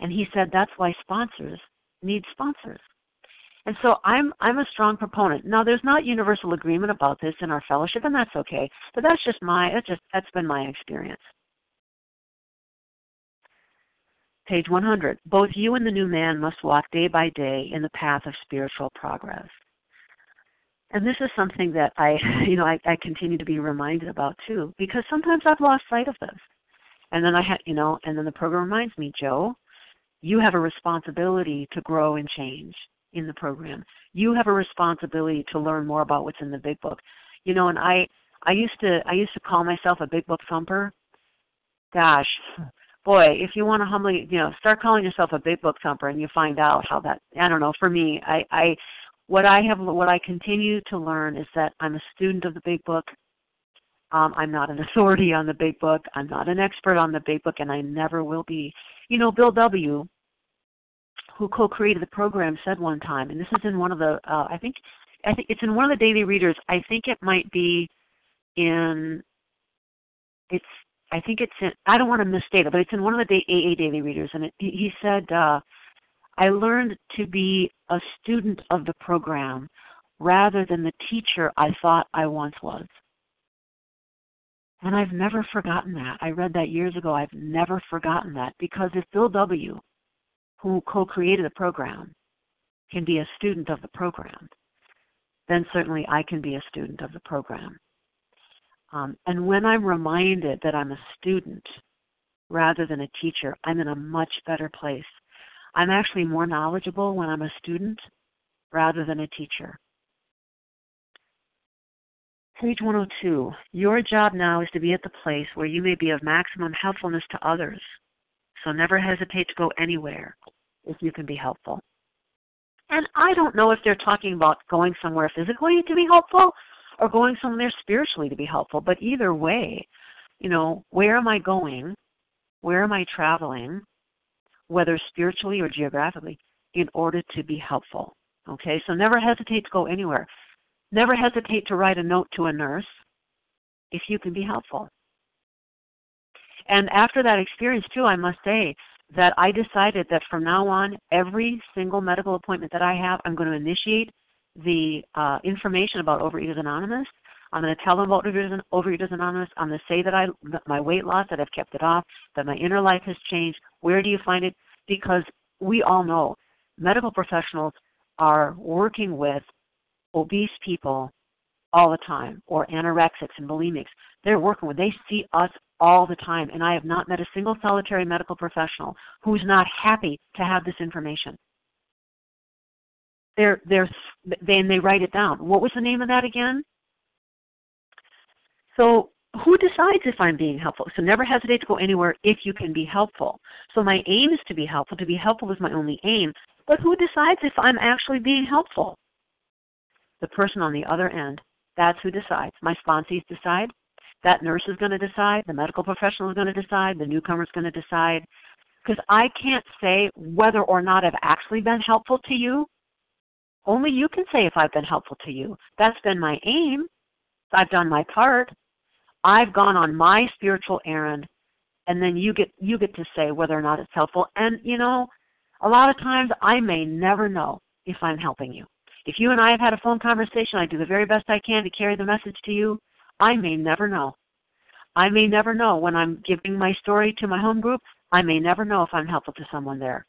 And he said that's why sponsors need sponsors. And so I'm I'm a strong proponent. Now there's not universal agreement about this in our fellowship and that's okay. But that's just my that's just that's been my experience. Page 100. Both you and the new man must walk day by day in the path of spiritual progress. And this is something that I, [LAUGHS] you know, I, I continue to be reminded about too, because sometimes I've lost sight of this. And then I had, you know, and then the program reminds me, Jo, you have a responsibility to grow and change in the program. You have a responsibility to learn more about what's in the big book. You know, and I, I used to, I used to call myself a big book thumper. Gosh, boy, if you want to humbly, you know, start calling yourself a big book thumper, and you find out how that. I don't know. For me, I, I, what I have, what I continue to learn is that I'm a student of the big book. Um, I'm not an [LAUGHS] authority on the big book. I'm not an expert on the big book, and I never will be. You know, Bill W., who co-created the program, said one time, and this is in one of the, uh, I think, I think it's in one of the daily readers. I think it might be in, it's I think it's in, I don't want to misstate it, but it's in one of the AA daily readers, and it, he said, uh, I learned to be a student of the program rather than the teacher I thought I once was. And I've never forgotten that. I read that years ago. I've never forgotten that because if Bill W., who co created the program, can be a student of the program, then certainly I can be a student of the program. Um, and when I'm reminded that I'm a student rather than a teacher, I'm in a much better place. I'm actually more knowledgeable when I'm a student rather than a teacher. Page 102. Your job now is to be at the place where you may be of maximum helpfulness to others. So never hesitate to go anywhere if you can be helpful. And I don't know if they're talking about going somewhere physically to be helpful or going somewhere spiritually to be helpful. But either way, you know, where am I going? Where am I traveling? Whether spiritually or geographically, in order to be helpful. Okay, so never hesitate to go anywhere. Never hesitate to write a note to a nurse if you can be helpful. And after that experience, too, I must say that I decided that from now on, every single medical appointment that I have, I'm going to initiate the uh, information about Overeaters Anonymous. I'm going to tell them about Overeaters Anonymous. I'm going to say that I my weight loss, that I've kept it off, that my inner life has changed. Where do you find it? Because we all know medical professionals are working with obese people all the time, or anorexics and bulimics. They're working with. They see us all the time, and I have not met a single solitary medical professional who's not happy to have this information they're they're then they write it down. What was the name of that again? So who decides if I'm being helpful? So never hesitate to go anywhere if you can be helpful. So my aim is to be helpful. To be helpful is my only aim. But who decides if I'm actually being helpful? The person on the other end. That's who decides. My sponsees decide. That nurse is going to decide. The medical professional is going to decide. The newcomer is going to decide. Because I can't say whether or not I've actually been helpful to you only you can say if I've been helpful to you. That's been my aim. I've done my part. I've gone on my spiritual errand and then you get you get to say whether or not it's helpful. And you know, a lot of times I may never know if I'm helping you. If you and I have had a phone conversation, I do the very best I can to carry the message to you. I may never know. I may never know when I'm giving my story to my home group. I may never know if I'm helpful to someone there.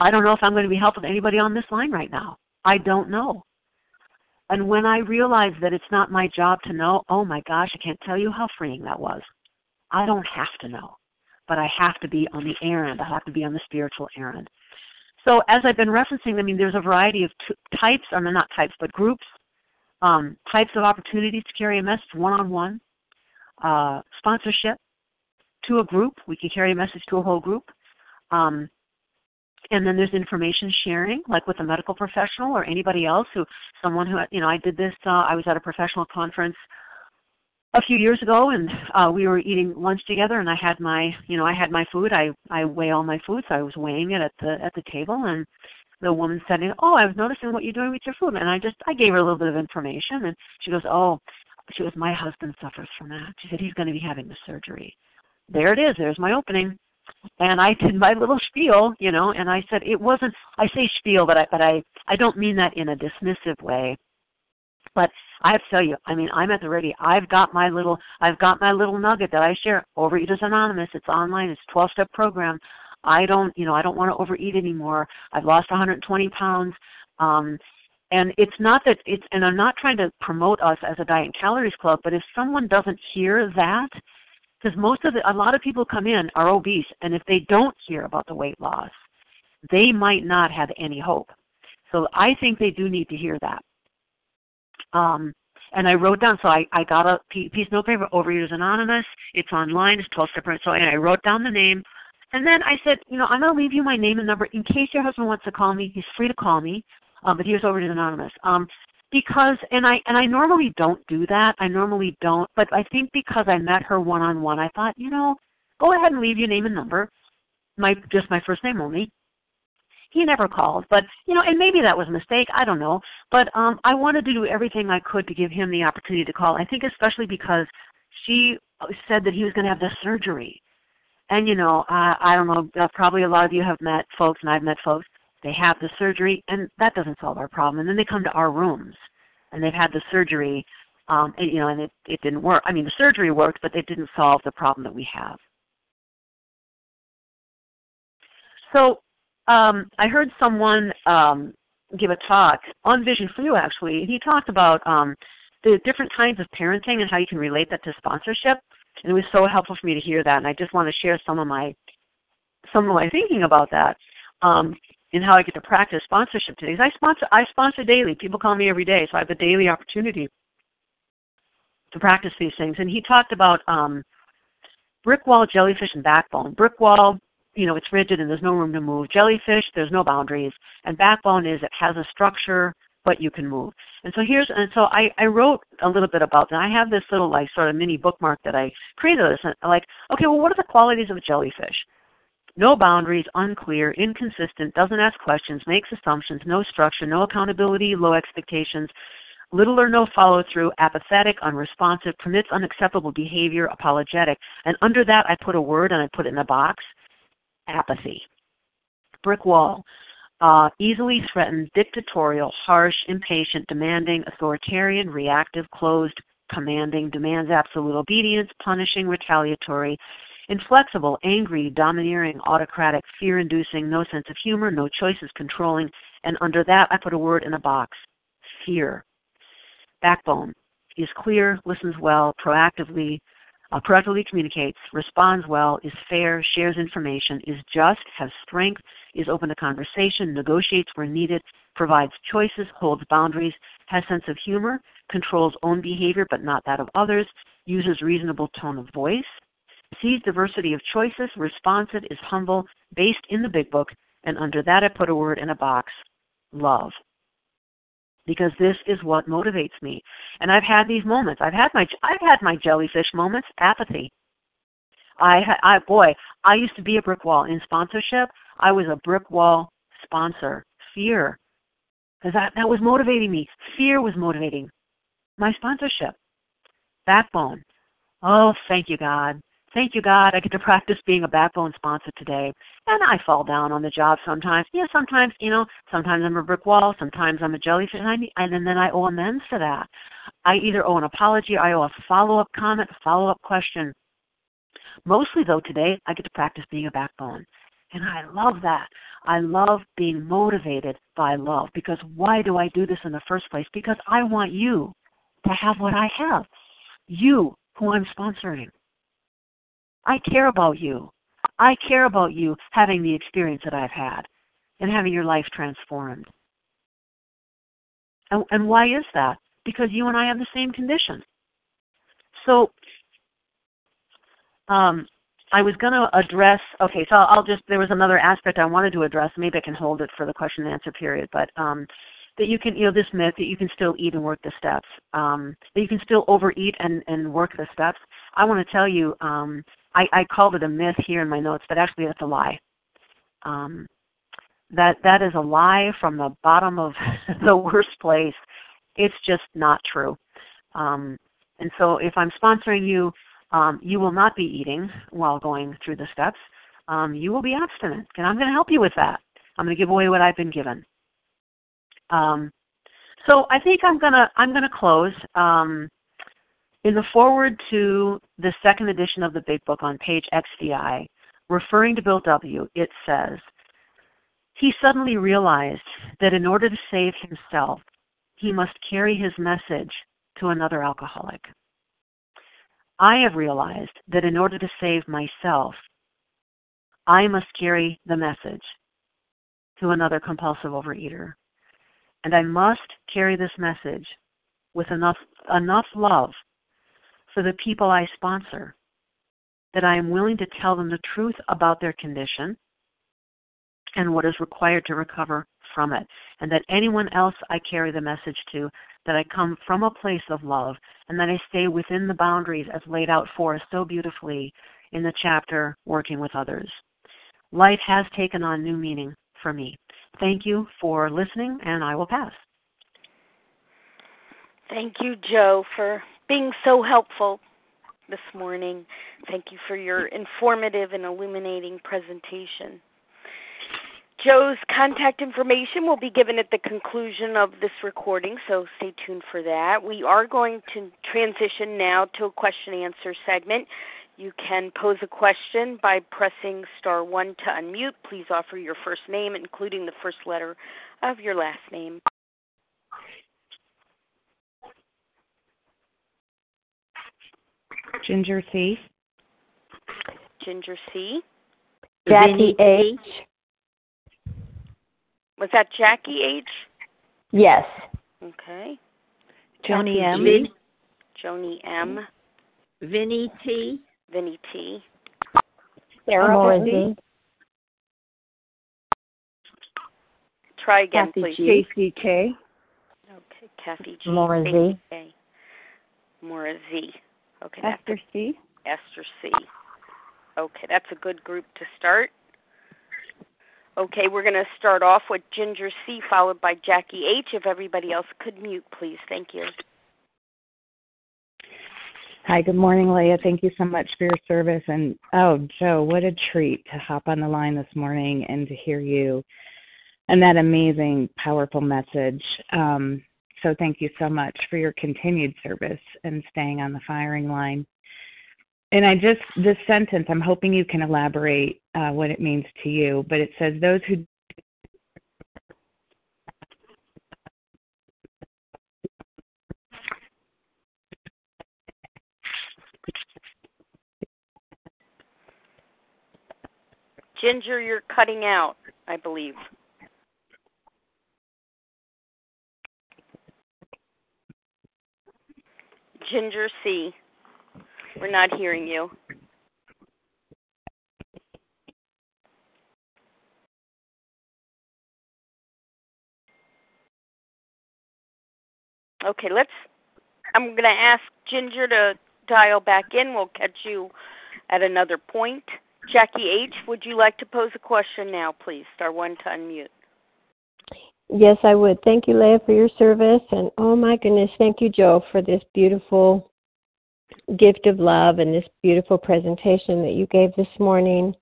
I don't know if I'm going to be helpful to anybody on this line right now. I don't know. And when I realized that it's not my job to know, oh my gosh, I can't tell you how freeing that was. I don't have to know, but I have to be on the errand. I have to be on the spiritual errand. So as I've been referencing, I mean, there's a variety of t- types, mean, not types, but groups, um, types of opportunities to carry a message one-on-one, uh, sponsorship to a group. We can carry a message to a whole group. Um, and then there's information sharing, like with a medical professional or anybody else who, someone who, you know, I did this, uh, I was at a professional conference a few years ago and uh, we were eating lunch together and I had my, you know, I had my food. I, I weigh all my food, so I was weighing it at the, at the table and the woman said, oh, I was noticing what you're doing with your food. And I just, I gave her a little bit of information and she goes, oh, she goes, my husband suffers from that. She said, he's going to be having the surgery. There it is. There's my opening and I did my little spiel, you know, and I said it wasn't. I say spiel, but I but I I don't mean that in a dismissive way. But I have to tell you, I mean, I'm at the ready. I've got my little, I've got my little nugget that I share. Overeaters Anonymous. It's online. It's a 12-step program. I don't, you know, I don't want to overeat anymore. I've lost 120 pounds. Um, and it's not that it's, and I'm not trying to promote us as a diet and calories club, but if someone doesn't hear that, because most of the, a lot of people come in are obese, and if they don't hear about the weight loss, they might not have any hope. So I think they do need to hear that. Um, and I wrote down, so I, I got a piece of notebook, Overeaters Anonymous. It's online, it's 12 step. So, and I wrote down the name. And then I said, you know, I'm going to leave you my name and number in case your husband wants to call me. He's free to call me. Um, but he was Overeaters Anonymous. Um, because, and I, and I normally don't do that. I normally don't. But I think because I met her one on one, I thought, you know, go ahead and leave your name and number. My, just my first name only he never called but you know and maybe that was a mistake i don't know but um i wanted to do everything i could to give him the opportunity to call i think especially because she said that he was going to have the surgery. And you know uh, i don't know uh, probably a lot of you have met folks and i've met folks they have the surgery and that doesn't solve our problem and then they come to our rooms and they've had the surgery um and, you know and it it didn't work i mean the surgery worked but it didn't solve the problem that we have. So um, I heard someone um, give a talk on Vision for You actually. He talked about um, the different kinds of parenting and how you can relate that to sponsorship. And it was so helpful for me to hear that. And I just want to share some of my some of my thinking about that. Um, and how I get to practice sponsorship today. I sponsor I sponsor daily. People call me every day, so I have a daily opportunity to practice these things. And he talked about um, brick wall, jellyfish, and backbone. Brick wall you know, it's rigid and there's no room to move. Jellyfish, there's no boundaries. And backbone is it has a structure, but you can move. And so here's, and so I, I wrote a little bit about that. I have this little like sort of mini bookmark that I created this. And like, okay, well, what are the qualities of a jellyfish? No boundaries, unclear, inconsistent, doesn't ask questions, makes assumptions, no structure, no accountability, low expectations, little or no follow through, apathetic, unresponsive, permits unacceptable behavior, apologetic. And under that, I put a word and I put it in a box apathy. Brick wall. Uh, easily threatened, dictatorial, harsh, impatient, demanding, authoritarian, reactive, closed, commanding, demands absolute obedience, punishing, retaliatory, inflexible, angry, domineering, autocratic, fear inducing, no sense of humor, no choices, controlling, and under that I put a word in a box fear. Backbone is clear, listens well, proactively, uh, proactively communicates, responds well, is fair, shares information, is just, has strength, is open to conversation, negotiates where needed, provides choices, holds boundaries, has sense of humor, controls own behavior but not that of others, uses reasonable tone of voice, sees diversity of choices, responsive, is humble, based in the big book, and under that I put a word in a box, love because this is what motivates me. And I've had these moments. I've had my I've had my jellyfish moments, apathy. I I boy, I used to be a brick wall in sponsorship. I was a brick wall sponsor. Fear. Cuz that that was motivating me. Fear was motivating my sponsorship. Backbone. Oh, thank you God. Thank you, God. I get to practice being a backbone sponsor today. And I fall down on the job sometimes. Yeah, sometimes, you know, sometimes I'm a brick wall, sometimes I'm a jellyfish, and, I, and then I owe amends for that. I either owe an apology, I owe a follow up comment, a follow up question. Mostly, though, today, I get to practice being a backbone. And I love that. I love being motivated by love because why do I do this in the first place? Because I want you to have what I have. You, who I'm sponsoring. I care about you. I care about you having the experience that I've had and having your life transformed. And, and why is that? Because you and I have the same condition. So, um, I was going to address. Okay, so I'll just. There was another aspect I wanted to address. Maybe I can hold it for the question and answer period. But um, that you can, you know, this myth that you can still eat and work the steps. Um, that you can still overeat and and work the steps. I want to tell you, um, I, I called it a myth here in my notes, but actually that's a lie. Um, that that is a lie from the bottom of [LAUGHS] the worst place. It's just not true. Um, and so, if I'm sponsoring you, um, you will not be eating while going through the steps. Um, you will be abstinent, and I'm going to help you with that. I'm going to give away what I've been given. Um, So I think I'm gonna I'm gonna close. Um, in the foreword to the second edition of the Big Book on page XVI, referring to Bill W., it says, He suddenly realized that in order to save himself, he must carry his message to another alcoholic. I have realized that in order to save myself, I must carry the message to another compulsive overeater. And I must carry this message with enough enough love for the people I sponsor that I am willing to tell them the truth about their condition and what is required to recover from it, and that anyone else I carry the message to, that I come from a place of love, and that I stay within the boundaries as laid out for us so beautifully in the chapter Working with Others. Life has taken on new meaning for me. Thank you for listening, and I will pass. Thank you, Jo, for being so helpful this morning. Thank you for your informative and illuminating presentation. Jo's contact information will be given at the conclusion of this recording, so stay tuned for that. We are going to transition now to a question and answer segment. You can pose a question by pressing star 1 to unmute. Please offer your first name, including the first letter of your last name. Ginger C. Ginger C. Jackie H. Was that Jackie H? Yes. Okay. Joni M. G. Joni M. Vinny T. Vinny T. Sarah Morrissey. Try again, Kathy please. G. Casey K. Okay, Kathy G. Laura Z. K. Maura Z. Okay, Esther C. Esther C. Okay, that's a good group to start. Okay, we're going to start off with Ginger C, followed by Jackie H. If everybody else could mute, please. Thank you. Hi, good morning, Leah. Thank you so much for your service. And oh, Jo, what a treat to hop on the line this morning and to hear you and that amazing, powerful message. Um, so thank you so much for your continued service and staying on the firing line. And I just, this sentence, I'm hoping you can elaborate uh, what it means to you, but it says, those who Ginger, you're cutting out, I believe. Ginger C. We're not hearing you. Okay, let's. I'm going to ask Ginger to dial back in. We'll catch you at another point. Jackie H., would you like to pose a question now, please? Star one to unmute. Yes, I would. Thank you, Leah, for your service. And oh my goodness, thank you, Jo, for this beautiful gift of love and this beautiful presentation that you gave this morning.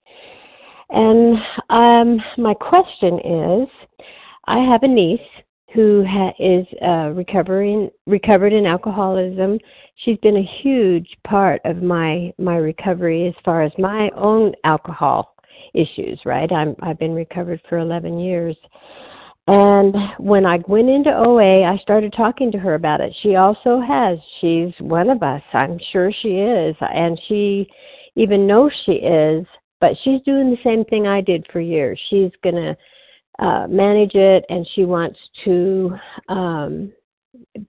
And um, my question is I have a niece who ha- is uh, recovering recovered in alcoholism. She's been a huge part of my my recovery as far as my own alcohol issues. Right, I'm I've been recovered for 11 years. And when I went into OA, I started talking to her about it. She also has. She's one of us. I'm sure she is. And she even knows she is, but she's doing the same thing I did for years. She's going to uh, manage it and she wants to um,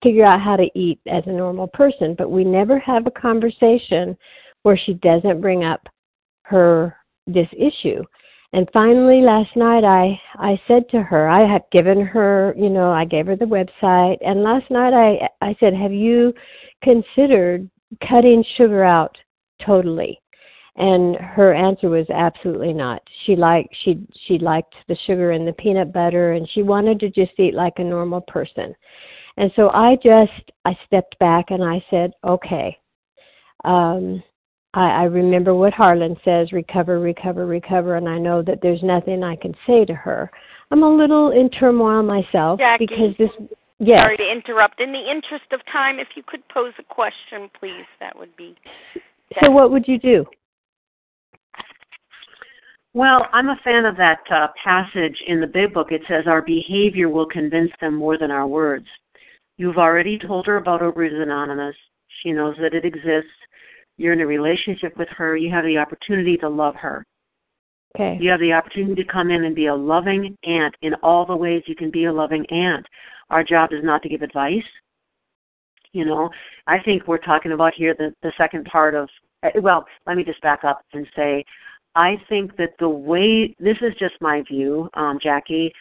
figure out how to eat as a normal person. But we never have a conversation where she doesn't bring up her this issue. And finally, last night, I I said to her, I had given her, you know, I gave her the website, and last night I I said, have you considered cutting sugar out totally? And her answer was absolutely not. She liked she she liked the sugar and the peanut butter, and she wanted to just eat like a normal person. And so I just I stepped back and I said, okay. Um, I, I remember what Harlan says recover, recover, recover, and I know that there's nothing I can say to her. I'm a little in turmoil myself Jackie. because this. Yes. Sorry to interrupt. In the interest of time, if you could pose a question, please, that would be. So, what would you do? Well, I'm a fan of that uh, passage in the big book. It says, Our behavior will convince them more than our words. You've already told her about Overeaters Anonymous. She knows that it exists. You're in a relationship with her. You have the opportunity to love her. Okay. You have the opportunity to come in and be a loving aunt in all the ways you can be a loving aunt. Our job is not to give advice. You know, I think we're talking about here the, the second part of, eh, well, let me just back up and say, I think that the way, this is just my view, um, Jackie,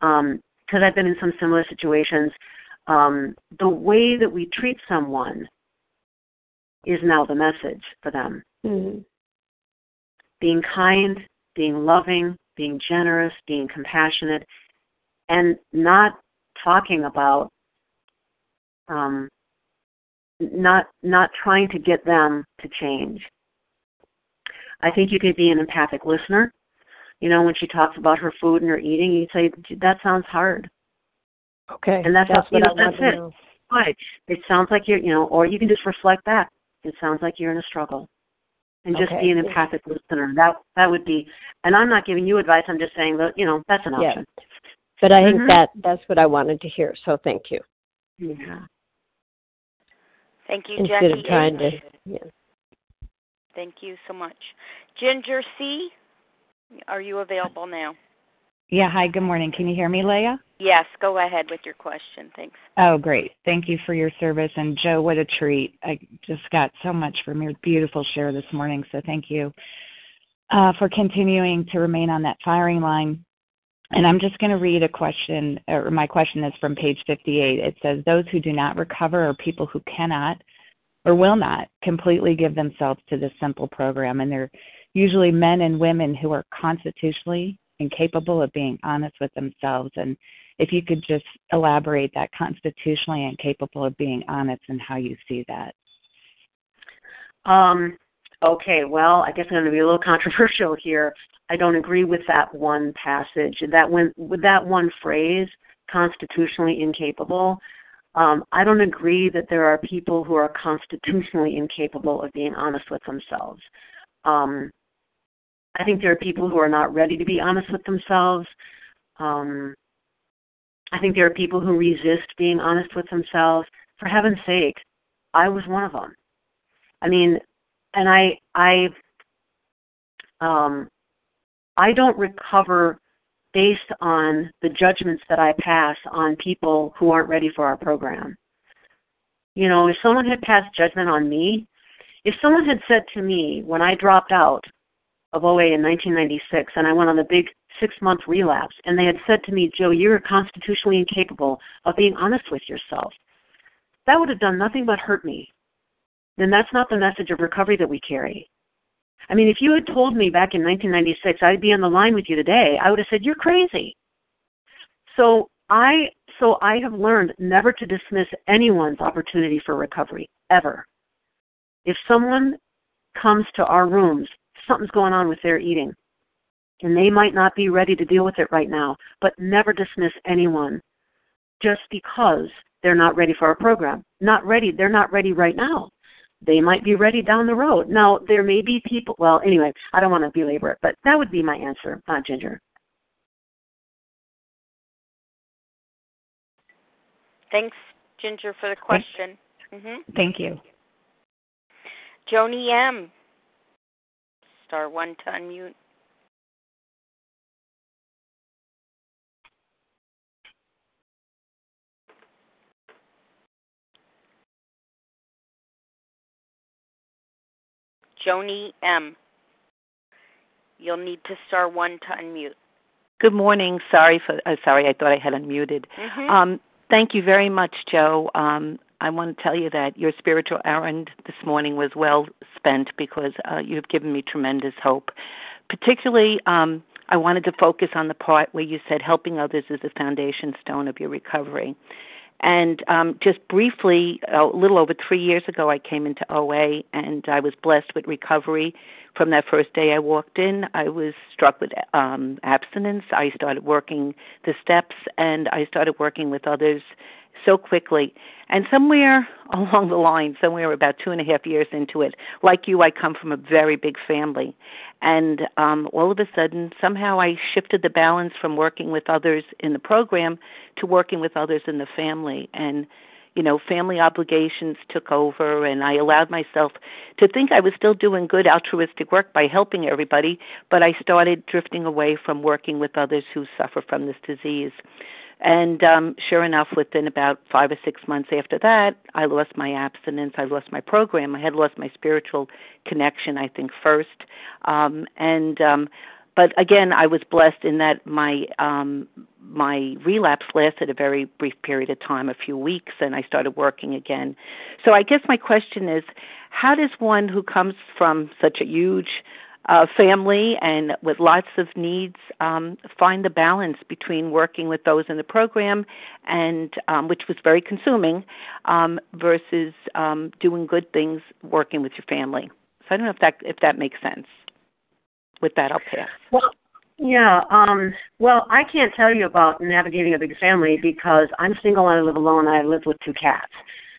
because um, I've been in some similar situations, um, the way that we treat someone is now the message for them. Mm-hmm. Being kind, being loving, being generous, being compassionate, and not talking about um, not not trying to get them to change. I think you could be an empathic listener. You know, when she talks about her food and her eating, you say that sounds hard. Okay, and that's, that's what know, that's it. Know. Right. It sounds like you're, you know, or you can just reflect back. It sounds like you're in a struggle, and just okay. be an empathic listener. That that would be. And I'm not giving you advice. I'm just saying that you know that's an option. Yeah. But I think Mhm. that that's what I wanted to hear. So thank you. Yeah. Thank you, Instead Jackie. of trying to, yeah. Thank you so much. Ginger C, are you available now? Yeah, hi, good morning. Can you hear me, Leah? Yes, go ahead with your question. Thanks. Oh, great. Thank you for your service. And Jo, what a treat. I just got so much from your beautiful share this morning, so thank you uh, for continuing to remain on that firing line. And I'm just going to read a question, or my question is from page 58. It says, Those who do not recover are people who cannot or will not completely give themselves to this simple program. And they're usually men and women who are constitutionally incapable of being honest with themselves. And if you could just elaborate that constitutionally incapable of being honest and how you see that. Um, okay, well, I guess I'm going to be a little [LAUGHS] controversial here. I don't agree with that one passage. That when with that one phrase, constitutionally incapable. Um, I don't agree that there are people who are constitutionally incapable of being honest with themselves. Um, I think there are people who are not ready to be honest with themselves. Um, I think there are people who resist being honest with themselves. For heaven's sake, I was one of them. I mean, and I, I, um, I don't recover based on the judgments that I pass on people who aren't ready for our program. You know, if someone had passed judgment on me, if someone had said to me when I dropped out of OA in 1996 and I went on a big six month relapse, and they had said to me, Jo, you're constitutionally incapable of being honest with yourself, that would have done nothing but hurt me. Then that's not the message of recovery that we carry. I mean, if you had told me back in 1996 I'd be on the line with you today, I would have said you're crazy. So I so I have learned never to dismiss anyone's opportunity for recovery ever. If someone comes to our rooms, something's going on with their eating, and they might not be ready to deal with it right now, but never dismiss anyone just because they're not ready for our program. Not ready, they're not ready right now they might be ready down the road. Now, there may be people, well, anyway, I don't want to belabor it, but that would be my answer, uh, Ginger. Thanks, Ginger, for the question. Mm-hmm. Thank you. Joni M. Star one to unmute. Joni M. You'll need to star one to unmute. Good morning. Sorry for uh, sorry. I thought I had unmuted. Mm-hmm. Um, thank you very much, Jo. Um, I want to tell you that your spiritual errand this morning was well spent because uh, you've given me tremendous hope. Particularly, um, I wanted to focus on the part where you said helping others is the foundation stone of your recovery. And um, just briefly, a little over three years ago, I came into OA and I was blessed with recovery. From that first day I walked in, I was struck with um, abstinence. I started working the steps and I started working with others so quickly. And somewhere [LAUGHS] along the line, somewhere about two and a half years into it, like you, I come from a very big family. And um, all of a sudden, somehow I shifted the balance from working with others in the program to working with others in the family. And you know, family obligations took over, and I allowed myself to think I was still doing good altruistic work by helping everybody, but I started drifting away from working with others who suffer from this disease. And um, sure enough, within about five or six months after that, I lost my abstinence. I lost my program. I had lost my spiritual connection, I think, first. Um, and um, but again, I was blessed in that my um, my relapse lasted a very brief period of time, a few weeks, and I started working again. So I guess my question is, how does one who comes from such a huge uh, family and with lots of needs um, find the balance between working with those in the program and um, which was very consuming um, versus um, doing good things working with your family. So I don't know if that if that makes sense with that, I'll pass. Well, yeah. Um, well, I can't tell you about navigating a big family because I'm single and I live alone and I live with two cats.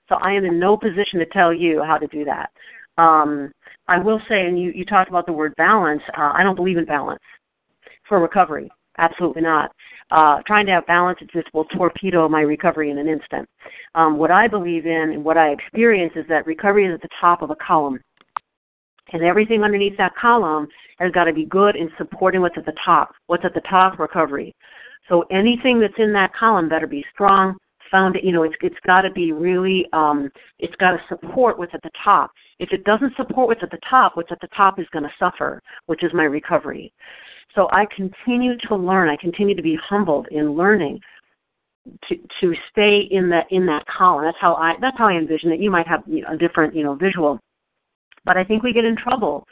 So I am in no position to tell you how to do that. Um, I will say, and you, you talked about the word balance. Uh, I don't believe in balance for recovery. Absolutely not. Uh, trying to have balance it just will torpedo my recovery in an instant. Um, what I believe in and what I experience is that recovery is at the top of a column and everything underneath that column has got to be good in supporting what's at the top. What's at the top? Recovery. So anything that's in that column better be strong, found you know, it's it's got to be really um it's got to support what's at the top. If it doesn't support what's at the top, what's at the top is going to suffer, which is my recovery. So I continue to learn. I continue to be humbled in learning to to stay in that in that column. That's how I that's how I envision it. You might have you know, a different you know visual but I think we get in trouble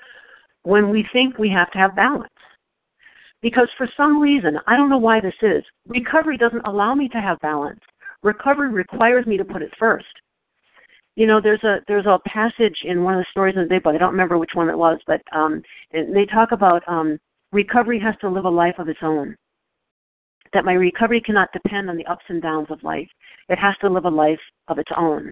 when we think we have to have balance. Because for some reason, I don't know why this is, recovery doesn't allow me to have balance. Recovery requires me to put it first. You know, there's a there's a passage in one of the stories in the book. I don't remember which one it was, but um, they talk about um, recovery has to live a life of its own. That my recovery cannot depend on the ups and downs of life. It has to live a life of its own.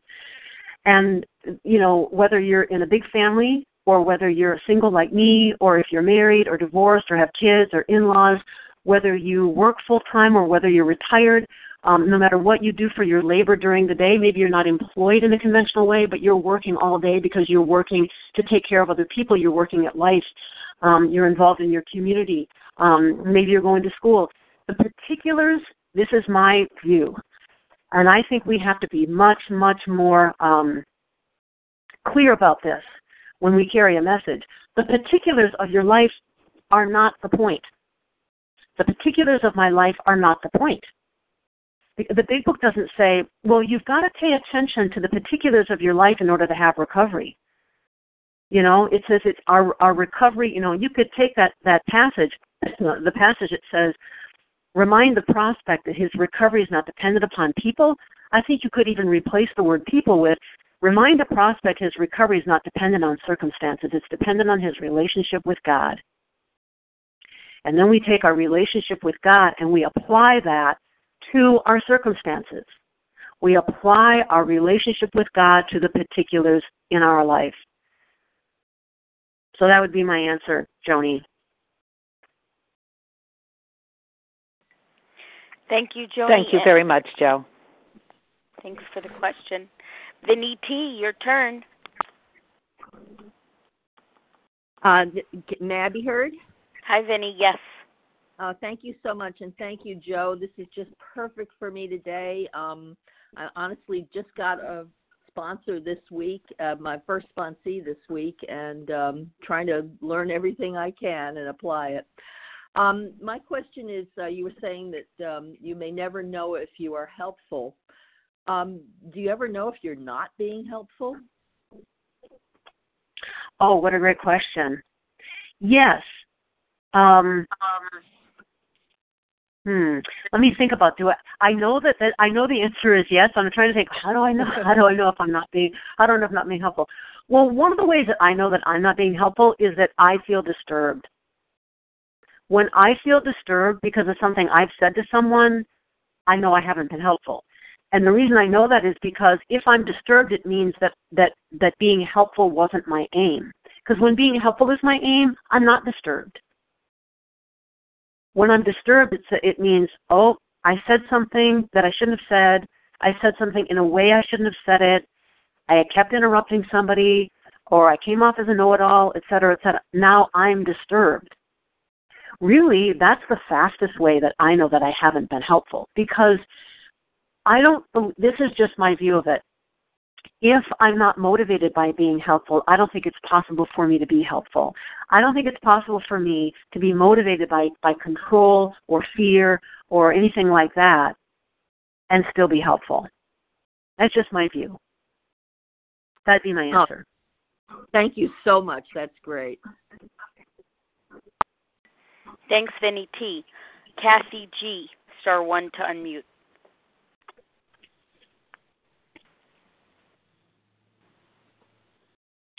And, you know, whether you're in a big family or whether you're single like me or if you're married or divorced or have kids or in-laws, whether you work full time or whether you're retired, um, no matter what you do for your labor during the day, maybe you're not employed in a conventional way, but you're working all day because you're working to take care of other people. You're working at life. Um, you're involved in your community. Um, maybe you're going to school. The particulars, this is my view. And I think we have to be much, much more um, clear about this when we carry a message. The particulars of your life are not the point. The particulars of my life are not the point. The, big book doesn't say, well, you've got to pay attention to the particulars of your life in order to have recovery. You know, it says it's our our recovery. You know, you could take that that passage, [CLEARS THROAT] the passage that says remind the prospect that his recovery is not dependent upon people. I think you could even replace the word people with remind the prospect his recovery is not dependent on circumstances, it's dependent on his relationship with God. And then we take our relationship with God and we apply that to our circumstances. We apply our relationship with God to the particulars in our life. So that would be my answer, Joni. Thank you, Joni. Thank you very much, Jo. Thanks for the question. Vinny T, your turn. Uh, may I be heard? Hi, Vinny. Yes. Uh, thank you so much, and thank you, Jo. This is just perfect for me today. Um, I honestly just got a sponsor this week, uh, my first sponsee this week, and um, trying to learn everything I can and apply it. Um, my question is uh, you were saying that um, you may never know if you are helpful. Um, do you ever know if you're not being helpful? Oh, what a great question. Yes. Um, hmm. Let me think about do I I know that, that I know the answer is yes. I'm trying to think how do I know how do I know if I'm not being how do I know if I'm not being helpful? Well, one of the ways that I know that I'm not being helpful is that I feel disturbed. When I feel disturbed because of something I've said to someone, I know I haven't been helpful. And the reason I know that is because if I'm disturbed, it means that that that being helpful wasn't my aim. Because when being helpful is my aim, I'm not disturbed. When I'm disturbed, it's, it means, oh, I said something that I shouldn't have said. I said something in a way I shouldn't have said it. I kept interrupting somebody, or I came off as a know-it-all, et cetera, et cetera. Now I'm disturbed. Really, that's the fastest way that I know that I haven't been helpful because I don't, this is just my view of it. If I'm not motivated by being helpful, I don't think it's possible for me to be helpful. I don't think it's possible for me to be motivated by, by control or fear or anything like that and still be helpful. That's just my view. That'd be my oh, answer. Oh, thank you so much. That's great. Thanks, Vinny T. Kathy G. Star one to unmute.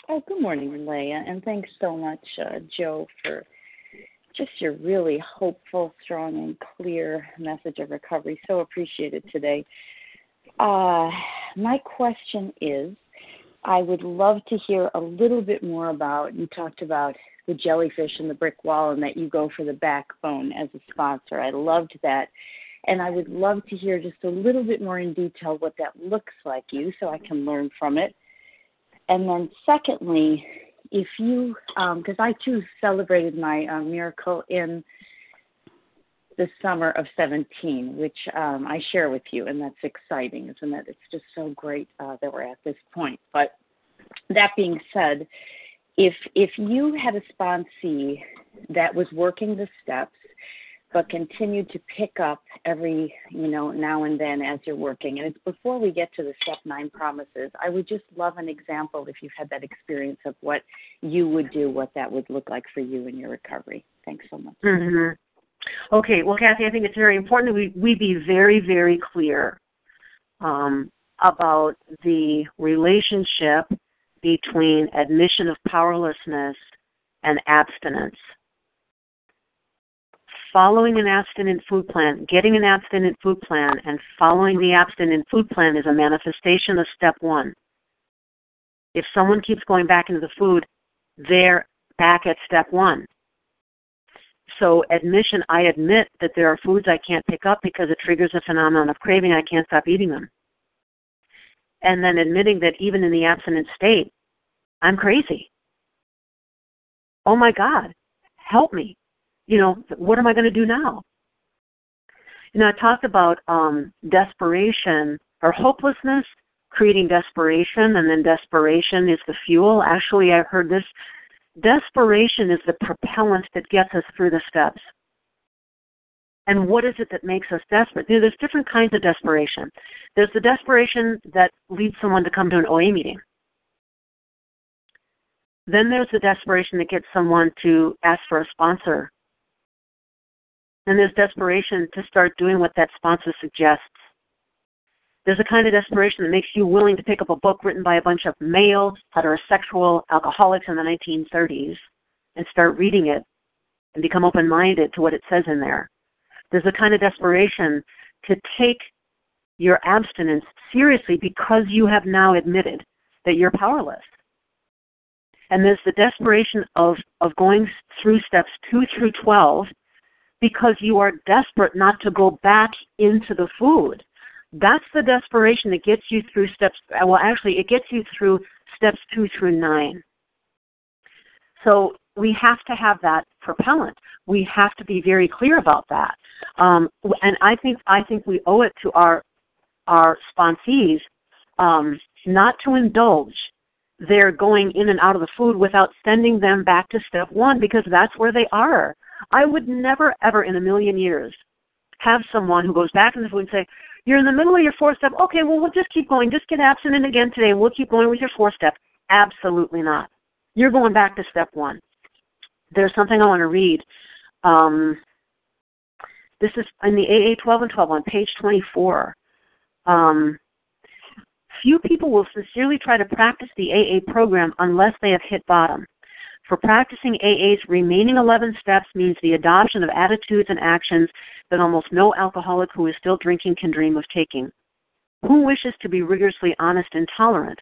Oh, good morning, Leah, and thanks so much, uh, Jo, for just your really hopeful, strong, and clear message of recovery. So appreciated today. Uh, my question is I would love to hear a little bit more about you talked about the jellyfish and the brick wall and that you go for the backbone as a sponsor. I loved that. And I would love to hear just a little bit more in detail what that looks like you so I can learn from it and then, secondly, if you, because um, I too celebrated my uh, miracle in the summer of 17, which um, I share with you, and that's exciting, isn't it? It's just so great uh, that we're at this point. But that being said, if if you had a sponsee that was working the steps but continue to pick up every, you know, now and then as you're working. And it's before we get to the step nine promises, I would just love an example if you've had that experience of what you would do, what that would look like for you in your recovery. Thanks so much. Mm-hmm. Okay, well, Kathy, I think it's very important that we, we be very, very clear um, about the relationship between admission of powerlessness and abstinence following an abstinent food plan, getting an abstinent food plan, and following the abstinent food plan is a manifestation of step one. If someone keeps going back into the food, they're back at step one. So, admission, I admit that there are foods I can't pick up because it triggers a phenomenon of craving, I can't stop eating them. And then admitting that even in the abstinent state, I'm crazy. Oh my God, help me you know, what am I going to do now? You know, I talked about um, desperation or hopelessness creating desperation, and then desperation is the fuel. Actually, I heard this desperation is the propellant that gets us through the steps. And what is it that makes us desperate? You know, there's different kinds of desperation. There's the desperation that leads someone to come to an OA meeting. Then there's the desperation that gets someone to ask for a sponsor and there's desperation to start doing what that sponsor suggests. There's a kind of desperation that makes you willing to pick up a book written by a bunch of male heterosexual alcoholics in the 1930s and start reading it and become open minded to what it says in there. There's a kind of desperation to take your abstinence seriously because you have now admitted that you're powerless. And there's the desperation of, of going through steps 2 through 12 because you are desperate not to go back into the food. That's the desperation that gets you through steps, well, actually, it gets you through steps two through nine. So we have to have that propellant. We have to be very clear about that. Um, and I think I think we owe it to our our sponsees um, not to indulge their going in and out of the food without sending them back to step one because that's where they are. I would never, ever in a million years have someone who goes back in the food and say, You're in the middle of your fourth step. Okay, well, we'll just keep going. Just get abstinent again today, and we'll keep going with your fourth step. Absolutely not. You're going back to step one. There's something I want to read. Um, this is in the AA 12 and 12 on page 24. Um, few people will sincerely try to practice the AA program unless they have hit bottom. For practicing AA's remaining 11 steps means the adoption of attitudes and actions that almost no alcoholic who is still drinking can dream of taking. Who wishes to be rigorously honest and tolerant?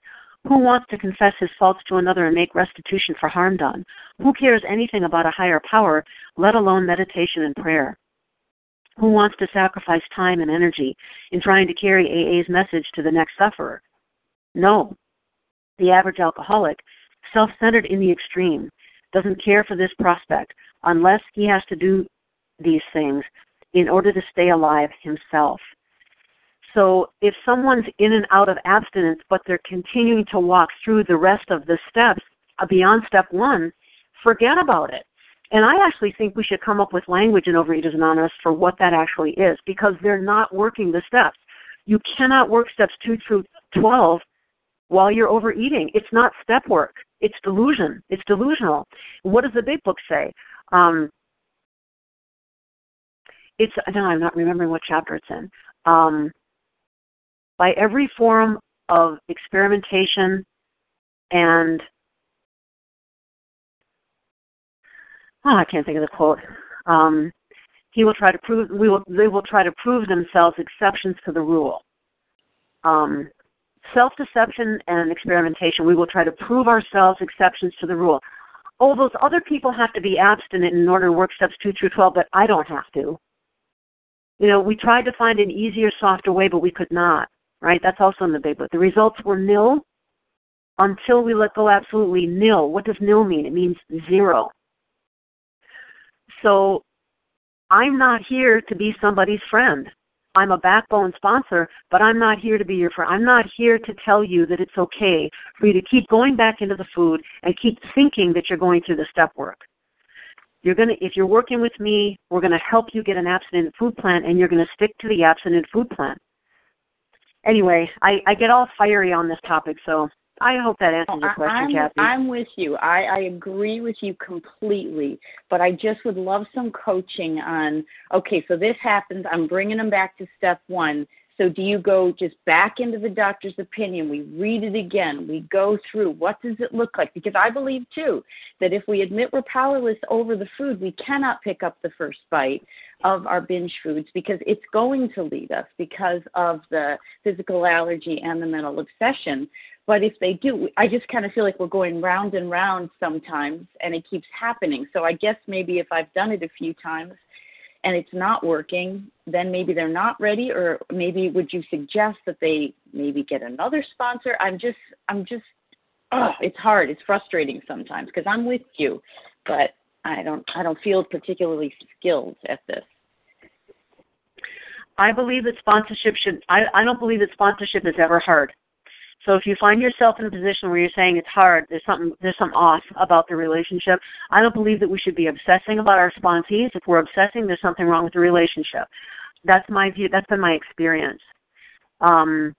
Who wants to confess his faults to another and make restitution for harm done? Who cares anything about a higher power, let alone meditation and prayer? Who wants to sacrifice time and energy in trying to carry AA's message to the next sufferer? No. The average alcoholic, self centered in the extreme, doesn't care for this prospect unless he has to do these things in order to stay alive himself. So if someone's in and out of abstinence, but they're continuing to walk through the rest of the steps uh, beyond step one, forget about it. And I actually think we should come up with language in Overeaters Anonymous for what that actually is because they're not working the steps. You cannot work steps 2 through 12 while you're overeating. It's not step work. It's delusion. It's delusional. What does the big book say? Um, it's no, I'm not remembering what chapter it's in. Um, by every form of experimentation and oh, I can't think of the quote. Um, he will try to prove we will they will try to prove themselves exceptions to the rule. Um, self deception and experimentation, we will try to prove ourselves exceptions to the rule. Oh, those other people have to be abstinent in order to work steps two through twelve, but I don't have to. You know, we tried to find an easier, softer way, but we could not right? That's also in the big book. The results were nil until we let go absolutely nil. What does nil mean? It means zero. So I'm not here to be somebody's friend. I'm a backbone sponsor, but I'm not here to be your friend. I'm not here to tell you that it's okay for you to keep going back into the food and keep thinking that you're going through the step work. You're to if you're working with me, we're to help you get an abstinent food plan and you're to stick to the abstinent food plan anyway, I, I get all fiery on this topic, so I hope that answers your question, I'm, Kathy. I'm with you. I, I agree with you completely, but I just would love some coaching on okay, so this happens. I'm bringing them back to step one. So do you go just back into the doctor's opinion? We read it again. We go through what does it look like? Because I believe too that if we admit we're powerless over the food, we cannot pick up the first bite of our binge foods because it's going to lead us because of the physical allergy and the mental obsession. But if they do, I just kind of feel like we're going round and round sometimes and it keeps happening. So I guess maybe if I've done it a few times, and it's not working, then maybe they're not ready, or maybe would you suggest that they maybe get another sponsor? I'm just, I'm just, oh, it's hard. It's frustrating sometimes because I'm with you, but I don't, I don't feel particularly skilled at this. I believe that sponsorship should. I, I don't believe that sponsorship is ever hard. So if you find yourself in a position where you're saying it's hard, there's something there's something off about the relationship. I don't believe that we should be obsessing about our sponsees. If we're obsessing, there's something wrong with the relationship. That's my view. That's been my experience. Um,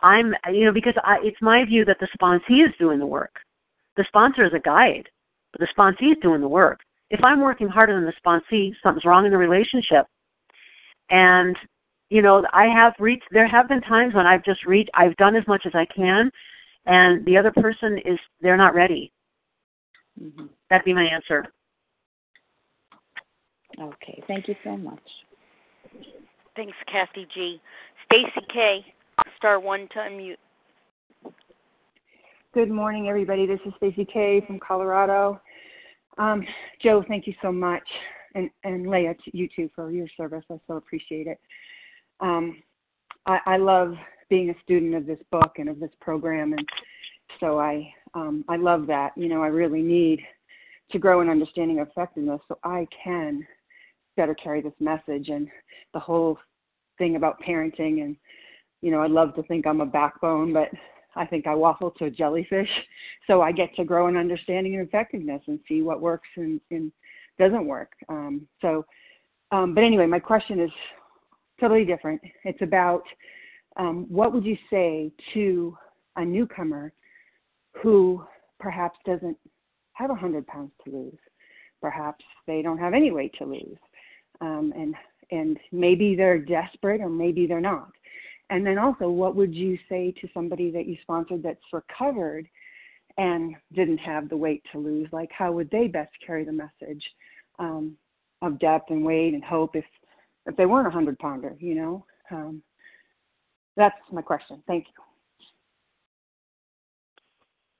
I'm you know because I, it's my view that the sponsee is doing the work. The sponsor is a guide, but the sponsee is doing the work. If I'm working harder than the sponsee, something's wrong in the relationship. And you know, I have reached, there have been times when I've just reached, I've done as much as I can, and the other person is, they're not ready. Mm-hmm. That'd be my answer. Okay, thank you so much. Thanks, Kathy G. Stacy K. Star one to unmute. Good morning, everybody. This is Stacy K. from Colorado. Um, Jo, thank you so much, and and Leah, you too, for your service. I so appreciate it um, I, I love being a student of this book and of this program, and so I um, I love that. You know, I really need to grow in understanding of effectiveness so I can better carry this message and the whole thing about parenting and you know, I'd love to think I'm a backbone, but I think I waffle to a jellyfish. [LAUGHS] So I get to grow in understanding and effectiveness and see what works and, and doesn't work. Um, so, um, but anyway, my question is totally different. It's about um, what would you say to a newcomer who perhaps doesn't have a hundred pounds to lose, perhaps they don't have any weight to lose, um, and and maybe they're desperate or maybe they're not. And then also, what would you say to somebody that you sponsored that's recovered and didn't have the weight to lose? Like, how would they best carry the message um, of depth and weight and hope if if they weren't a hundred pounder, you know. Um, that's my question. Thank you.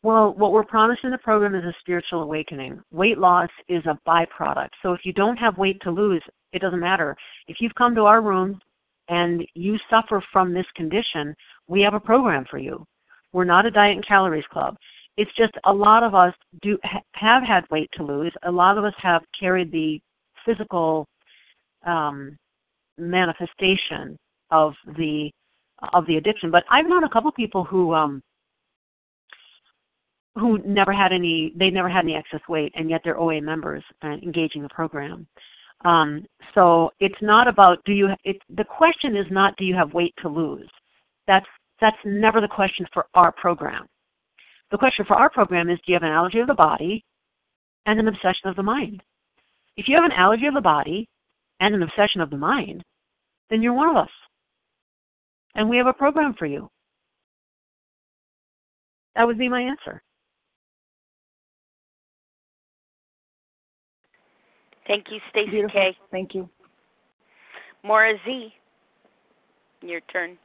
Well, what we're promised in the program is a spiritual awakening. Weight loss is a byproduct. So if you don't have weight to lose, it doesn't matter. If you've come to our room and you suffer from this condition, we have a program for you. We're not a diet and calories club. It's just a lot of us do have had weight to lose. A lot of us have carried the physical um, manifestation of the of the addiction. But I've known a couple people who um, who never had any they never had any excess weight and yet they're OA members and engaging the program. Um, so it's not about do you it, the question is not do you have weight to lose. That's that's never the question for our program. The question for our program is do you have an allergy of the body and an obsession of the mind? If you have an allergy of the body and an obsession of the mind, then you're one of us. And we have a program for you. That would be my answer. Thank you, Stacy K. Thank you. Maura Z. Your turn.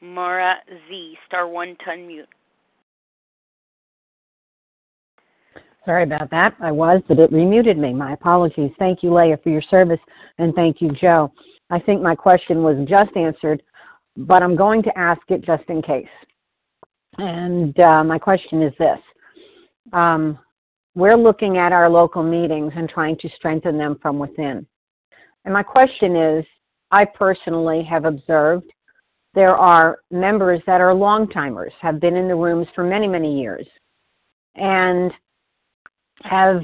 Mara Z, star one to unmute. Sorry about that. I was, but it remuted me. My apologies. Thank you, Leah, for your service, and thank you, Jo. I think my question was just answered, but I'm going to ask it just in case. And uh, my question is this um, We're looking at our local meetings and trying to strengthen them from within. And my question is I personally have observed there are members that are long timers, have been in the rooms for many, many years, and have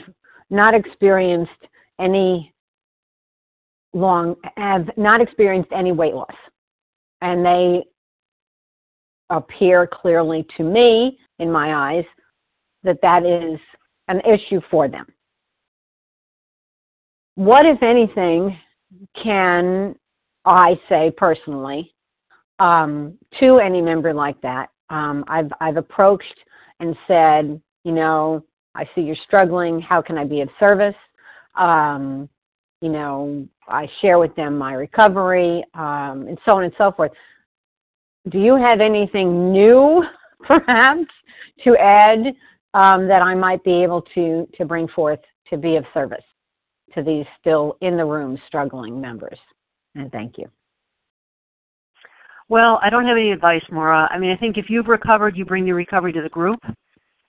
not experienced any long, have not experienced any weight loss. And they appear clearly to me, in my eyes, that that is an issue for them. What, if anything, can I say personally um, to any member like that? Um, I've I've approached and said, you know, I see you're struggling. How can I be of service? Um, you know, I share with them my recovery, um, and so on and so forth do you have anything new, [LAUGHS] perhaps, to add um, that I might be able to to bring forth to be of service to these still in the room struggling members? And thank you. Well, I don't have any advice, Maura. I mean, I think if you've recovered, you bring your recovery to the group,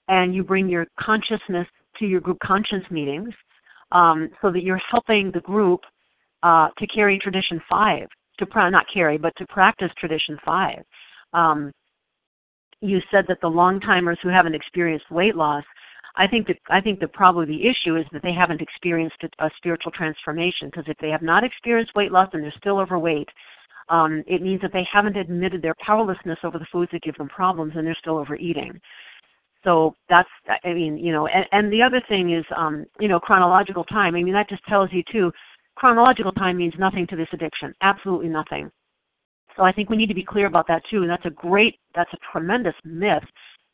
and you bring your consciousness to your group conscience meetings, um, so that you're helping the group uh, to carry tradition five to pra- not carry, but to practice tradition five. Um, you said that the long timers who haven't experienced weight loss, I think that I think that probably the issue is that they haven't experienced a, a spiritual transformation. Because if they have not experienced weight loss and they're still overweight, um, it means that they haven't admitted their powerlessness over the foods that give them problems, and they're still overeating. So that's, I mean, you know, and, and the other thing is, um, you know, chronological time. I mean, that just tells you too chronological time means nothing to this addiction, absolutely nothing. So I think we need to be clear about that too, and that's a great, that's a tremendous myth,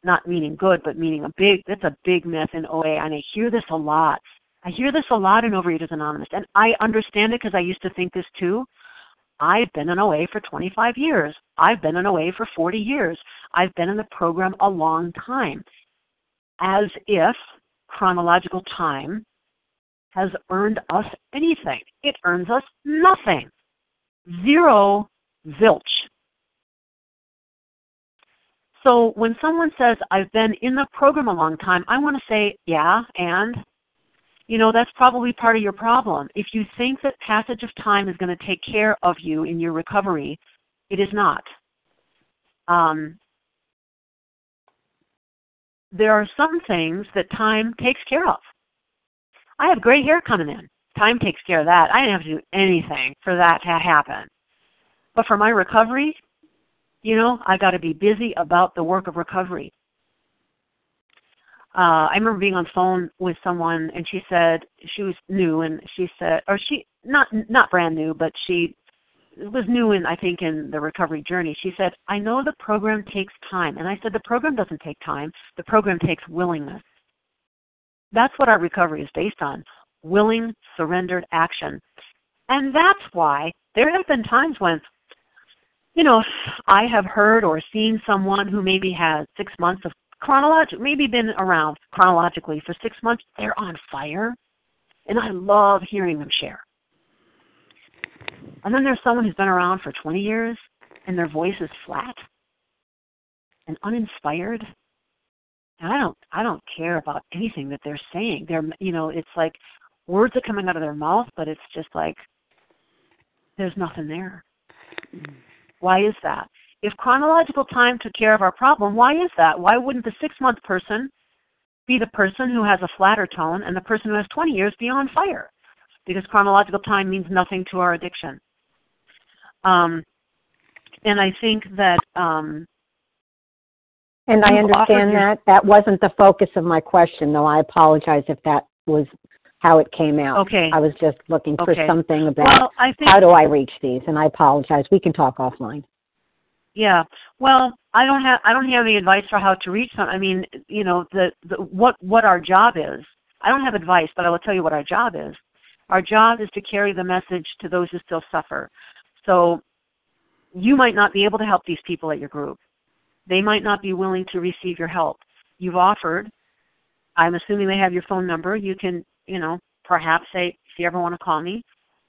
not meaning good, but meaning a big, that's a big myth in OA, and I hear this a lot. I hear this a lot in Overeaters Anonymous, and I understand it because I used to think this too. I've been in OA for 25 years. I've been in OA for 40 years. I've been in the program a long time. As if chronological time has earned us anything. It earns us nothing. Zero zilch. So when someone says, I've been in the program a long time, I want to say, yeah, and? You know, that's probably part of your problem. If you think that passage of time is going to take care of you in your recovery, it is not. Um, there are some things that time takes care of. I have gray hair coming in. Time takes care of that. I didn't have to do anything for that to happen. But for my recovery, you know, I got to be busy about the work of recovery. Uh, I remember being on the phone with someone, and she said she was new, and she said, or she not not brand new, but she was new in I think in the recovery journey. She said, "I know the program takes time," and I said, "The program doesn't take time. The program takes willingness." That's what our recovery is based on willing, surrendered action. And that's why there have been times when, you know, I have heard or seen someone who maybe has six months of chronological, maybe been around chronologically for six months, they're on fire. And I love hearing them share. And then there's someone who's been around for 20 years and their voice is flat and uninspired. And I don't I don't care about anything that they're saying. They're you know, it's like words are coming out of their mouth, but it's just like there's nothing there. Why is that? If chronological time took care of our problem, why is that? Why wouldn't the six month person be the person who has a flatter tone and the person who has 20 years be on fire? Because chronological time means nothing to our addiction. Um, and I think that. Um, and I understand that. That wasn't the focus of my question, though. I apologize if that was how it came out. Okay. I was just looking for okay. something about well, think, how do I reach these, and I apologize. We can talk offline. Yeah. Well, I don't have I don't have any advice for how to reach them. I mean, you know, the, the what what our job is. I don't have advice, but I will tell you what our job is. Our job is to carry the message to those who still suffer. So you might not be able to help these people at your group. They might not be willing to receive your help. You've offered. I'm assuming they have your phone number. You can, you know, perhaps say if you ever want to call me.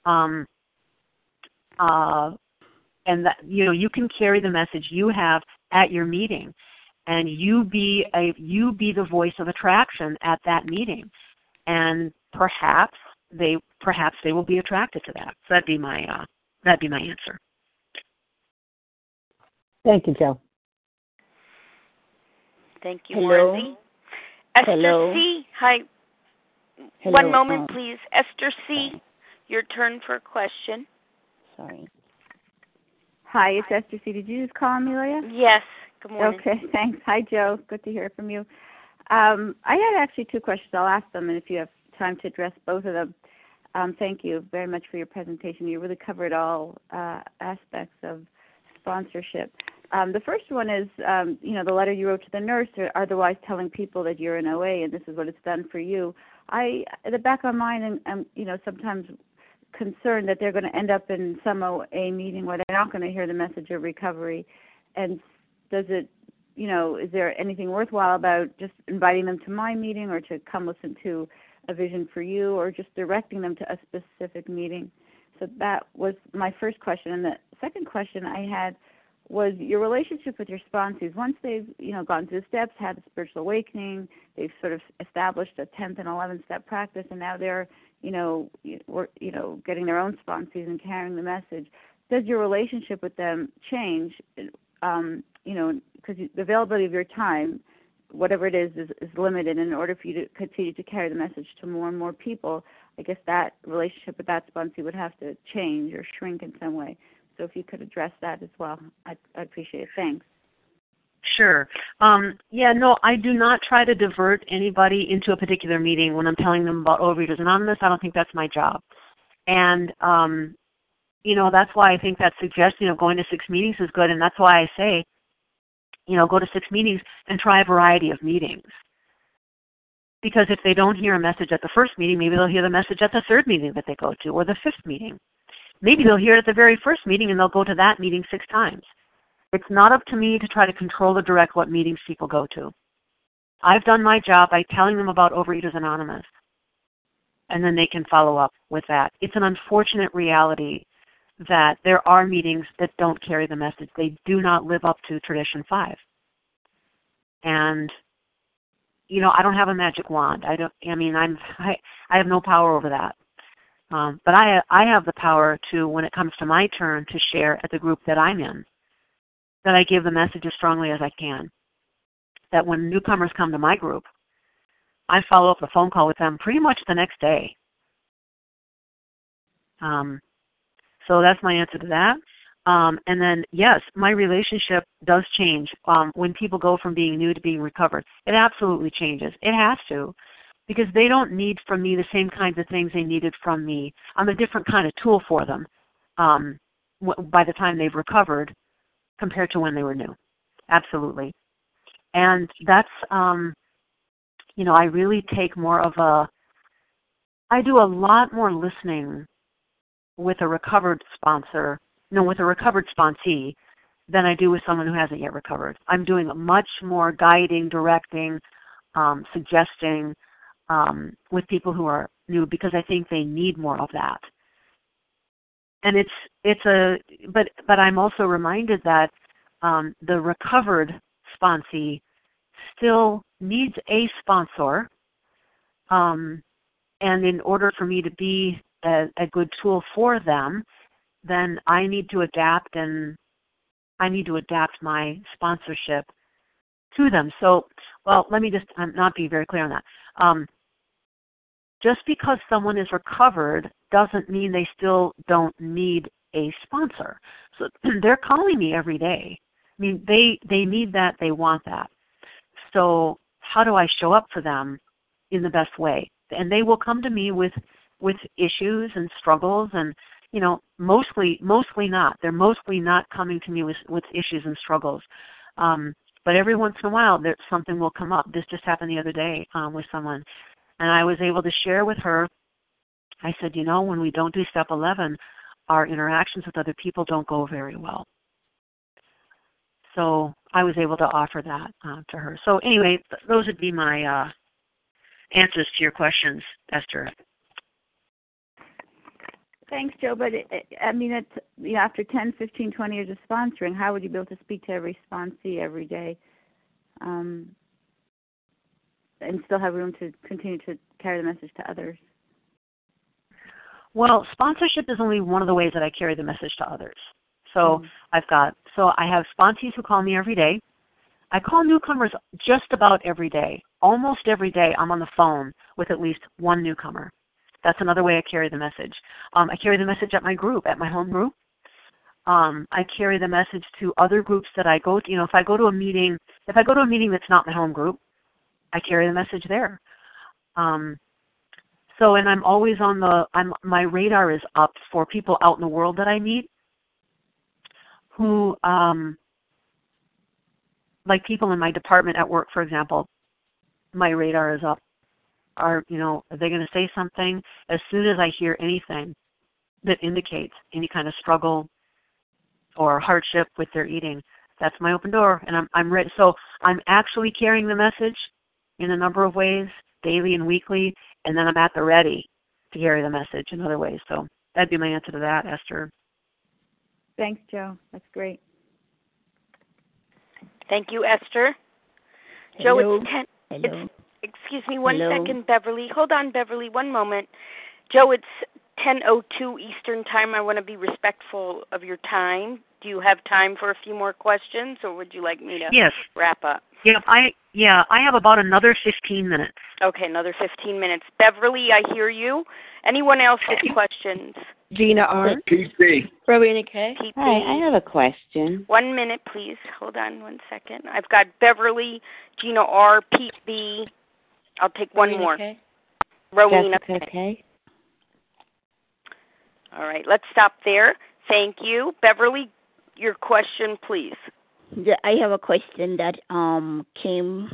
Um, uh, and that you know you can carry the message you have at your meeting and you be a you be the voice of attraction at that meeting and perhaps they perhaps they will be attracted to that so that'd be my uh, that'd be my answer thank you jo thank you Hello. Marcy. esther Hello. c hi Hello. one moment um, please esther c your turn for a question Sorry. Hi, it's Esther C. Did you just call Amelia? Yes good morning Okay, [LAUGHS] thanks. Hi, Jo. Good to hear from you. Um, I had actually two questions. I'll ask them, and if you have time to address both of them. Um, thank you very much for your presentation. You really covered all uh, aspects of sponsorship. Um, the first one is, um, you know, the letter you wrote to the nurse, or otherwise telling people that you're in OA and this is what it's done for you. I, at the back of my mind, and you know, sometimes concerned that they're going to end up in some OA meeting where they're not going to hear the message of recovery. And does it, you know, is there anything worthwhile about just inviting them to my meeting or to come listen to a vision for you or just directing them to a specific meeting? So that was my first question. And the second question I had was your relationship with your sponsors. Once they've, you know, gone through the steps, had a spiritual awakening, they've sort of established a 10th and 11th step practice, and now they're you know, you know, getting their own sponsors and carrying the message. Does your relationship with them change? Um, you know, because the availability of your time, whatever it is, is, is limited. And in order for you to continue to carry the message to more and more people, I guess that relationship with that sponsor would have to change or shrink in some way. So if you could address that as well, I'd, I'd appreciate it. Thanks. Sure. Um, yeah, no, I do not try to divert anybody into a particular meeting when I'm telling them about Overeaters Anonymous. I don't think that's my job. And, um, you know, that's why I think that suggestion of going to six meetings is good. And that's why I say, you know, go to six meetings and try a variety of meetings. Because if they don't hear a message at the first meeting, maybe they'll hear the message at the third meeting that they go to or the fifth meeting. Maybe they'll hear it at the very first meeting and they'll go to that meeting six times. It's not up to me to try to control or direct what meetings people go to. I've done my job by telling them about Overeaters Anonymous. And then they can follow up with that. It's an unfortunate reality that there are meetings that don't carry the message. They do not live up to tradition five. And you know, I don't have a magic wand. I don't I mean I'm [LAUGHS] I, I have no power over that. Um, but I I have the power to when it comes to my turn to share at the group that I'm in that I give the message as strongly as I can. That when newcomers come to my group, I follow up a phone call with them pretty much the next day. Um, so that's my answer to that. Um, and then, yes, my relationship does change um, when people go from being new to being recovered. It absolutely changes. It has to, because they don't need from me the same kinds of things they needed from me. I'm a different kind of tool for them um, w- by the time they've recovered compared to when they were new. Absolutely. And that's um you know, I really take more of a I do a lot more listening with a recovered sponsor, no, with a recovered sponsee than I do with someone who hasn't yet recovered. I'm doing much more guiding, directing, um, suggesting um, with people who are new because I think they need more of that. And it's it's a but but I'm also reminded that um, the recovered sponsee still needs a sponsor, um, and in order for me to be a, a good tool for them, then I need to adapt and I need to adapt my sponsorship to them. So, well, let me just um, not be very clear on that. Um, just because someone is recovered doesn't mean they still don't need a sponsor. So [CLEARS THROAT] they're calling me every day. I mean, they they need that, they want that. So, how do I show up for them in the best way? And they will come to me with with issues and struggles and you know mostly mostly not. They're mostly not coming to me with with issues and struggles. Um but every once in a while there something will come up. This just happened the other day um with someone and i was able to share with her. I said you know when we don't do step 11 our interactions with other people don't go very well. So i was able to offer that uh, to her. So anyway those would be my uh answers to your questions esther Thanks, Jo. But it, it, I mean, it's you know, after 10, 15, 20 years of sponsoring, how would you be able to speak to every sponsee every day, um, and still have room to continue to carry the message to others? Well, sponsorship is only one of the ways that I carry the message to others. So mm-hmm. I've got so I have sponsees who call me every day. I call newcomers just about every day. Almost every day, I'm on the phone with at least one newcomer. That's another way I carry the message. Um, I carry the message at my group, at my home group. Um, I carry the message to other groups that I go to. You know, if I go to a meeting, if I go to a meeting that's not my home group, I carry the message there. Um, so, and I'm always on the. I'm my radar is up for people out in the world that I meet, who, um, like people in my department at work, for example. My radar is up are you know are they going to say something? As soon as i hear anything that indicates any kind of struggle or hardship with their eating that's my open door and i'm i'm ready. So i'm actually carrying the message in a number of ways daily and weekly and then i'm at the ready to carry the message in other ways. So that'd be my answer to that esther. Thanks jo. That's great. Thank you esther. Hello. jo it's ten Hello. it's Excuse me one Hello? second, Beverly. Hold on, Beverly, one moment. Jo, it's 10:02 Eastern Time. I want to be respectful of your time. Do you have time for a few more questions, or would you like me to yes. wrap up? Yeah, I yeah, I have about another 15 minutes. Okay, another 15 minutes. Beverly, I hear you. Anyone else with questions? Gina R. PC. Rowena K. PP. Hi, I have a question. One minute, please. Hold on one second. I've got Beverly, Gina R, Pete B, I'll take one Rowena more. K. Rowena. Jessica K. All right, let's stop there. Thank you. Beverly, your question, please. Yeah, I have a question that um came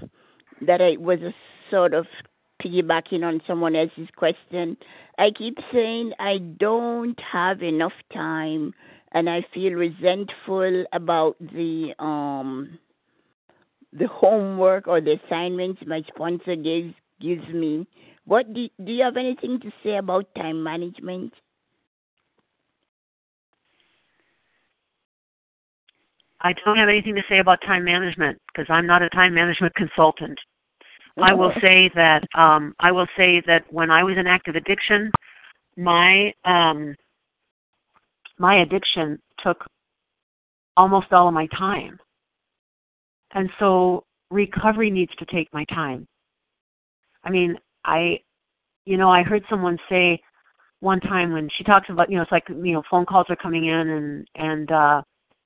that I was a sort of piggybacking on someone else's question. I keep saying I don't have enough time and I feel resentful about the um the homework or the assignments my sponsor gives gives me. What do do you have anything to say about time management? I don't have anything to say about time management because I'm not a time management consultant. I will say that um, I will say that when I was in active addiction, my um, my addiction took almost all of my time. And so recovery needs to take my time. I mean, I, you know, I heard someone say one time when she talks about, you know, it's like, you know, phone calls are coming in and, and, uh,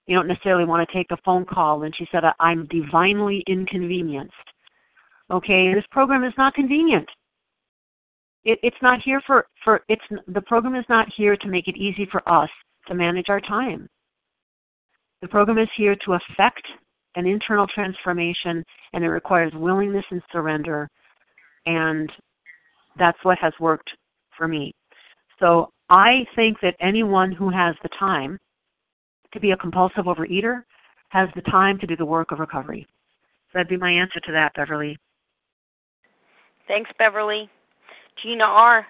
you don't necessarily want to take a phone call. And she said, I'm divinely inconvenienced. Okay, this program is not convenient. It, it's not here for, for, it's, the program is not here to make it easy for us to manage our time. The program is here to affect an internal transformation and it requires willingness and surrender and that's what has worked for me. So I think that anyone who has the time to be a compulsive overeater has the time to do the work of recovery. So that'd be my answer to that, Beverly. Thanks, Beverly. Gina R.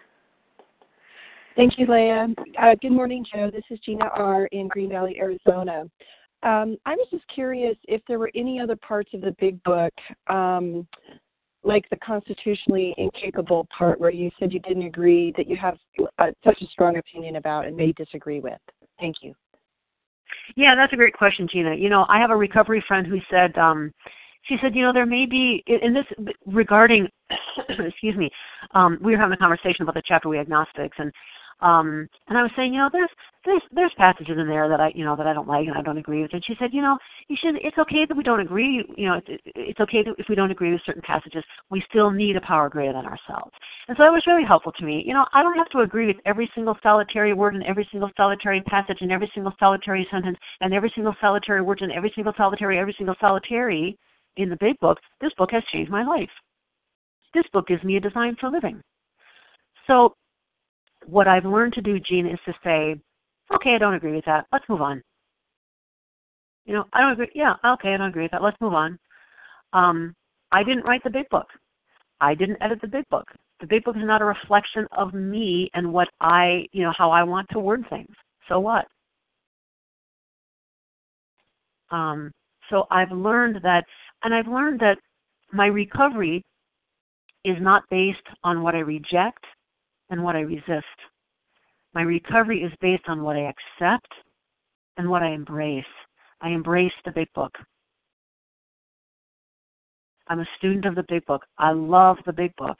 Thank you, Leah. Uh, good morning, Jo. This is Gina R. in Green Valley, Arizona. Um, I was just curious if there were any other parts of the big book, um, like the constitutionally incapable part where you said you didn't agree, that you have uh, such a strong opinion about and may disagree with. Thank you. Yeah, that's a great question, Gina. You know, I have a recovery friend who said, um, she said, you know, there may be in this regarding, [COUGHS] excuse me, um, we were having a conversation about the chapter we agnostics, and um, and I was saying, you know, there's there's there's passages in there that I you know that I don't like and I don't agree with. And she said, you know, you should. It's okay that we don't agree. You know, it's, it's okay that if we don't agree with certain passages, we still need a power greater than ourselves. And so that was really helpful to me. You know, I don't have to agree with every single solitary word and every single solitary passage and every single solitary sentence and every single solitary word and every single solitary every single solitary in the big book. This book has changed my life. This book gives me a design for living. So what I've learned to do, Gene, is to say, okay, I don't agree with that. Let's move on. You know, I don't agree. Yeah, okay, I don't agree with that. Let's move on. Um, I didn't write the big book. I didn't edit the big book. The big book is not a reflection of me and what I, you know, how I want to word things. So what? Um, so I've learned that, and I've learned that my recovery is not based on what I reject and what I resist. My recovery is based on what I accept and what I embrace. I embrace the big book. I'm a student of the big book. I love the big book.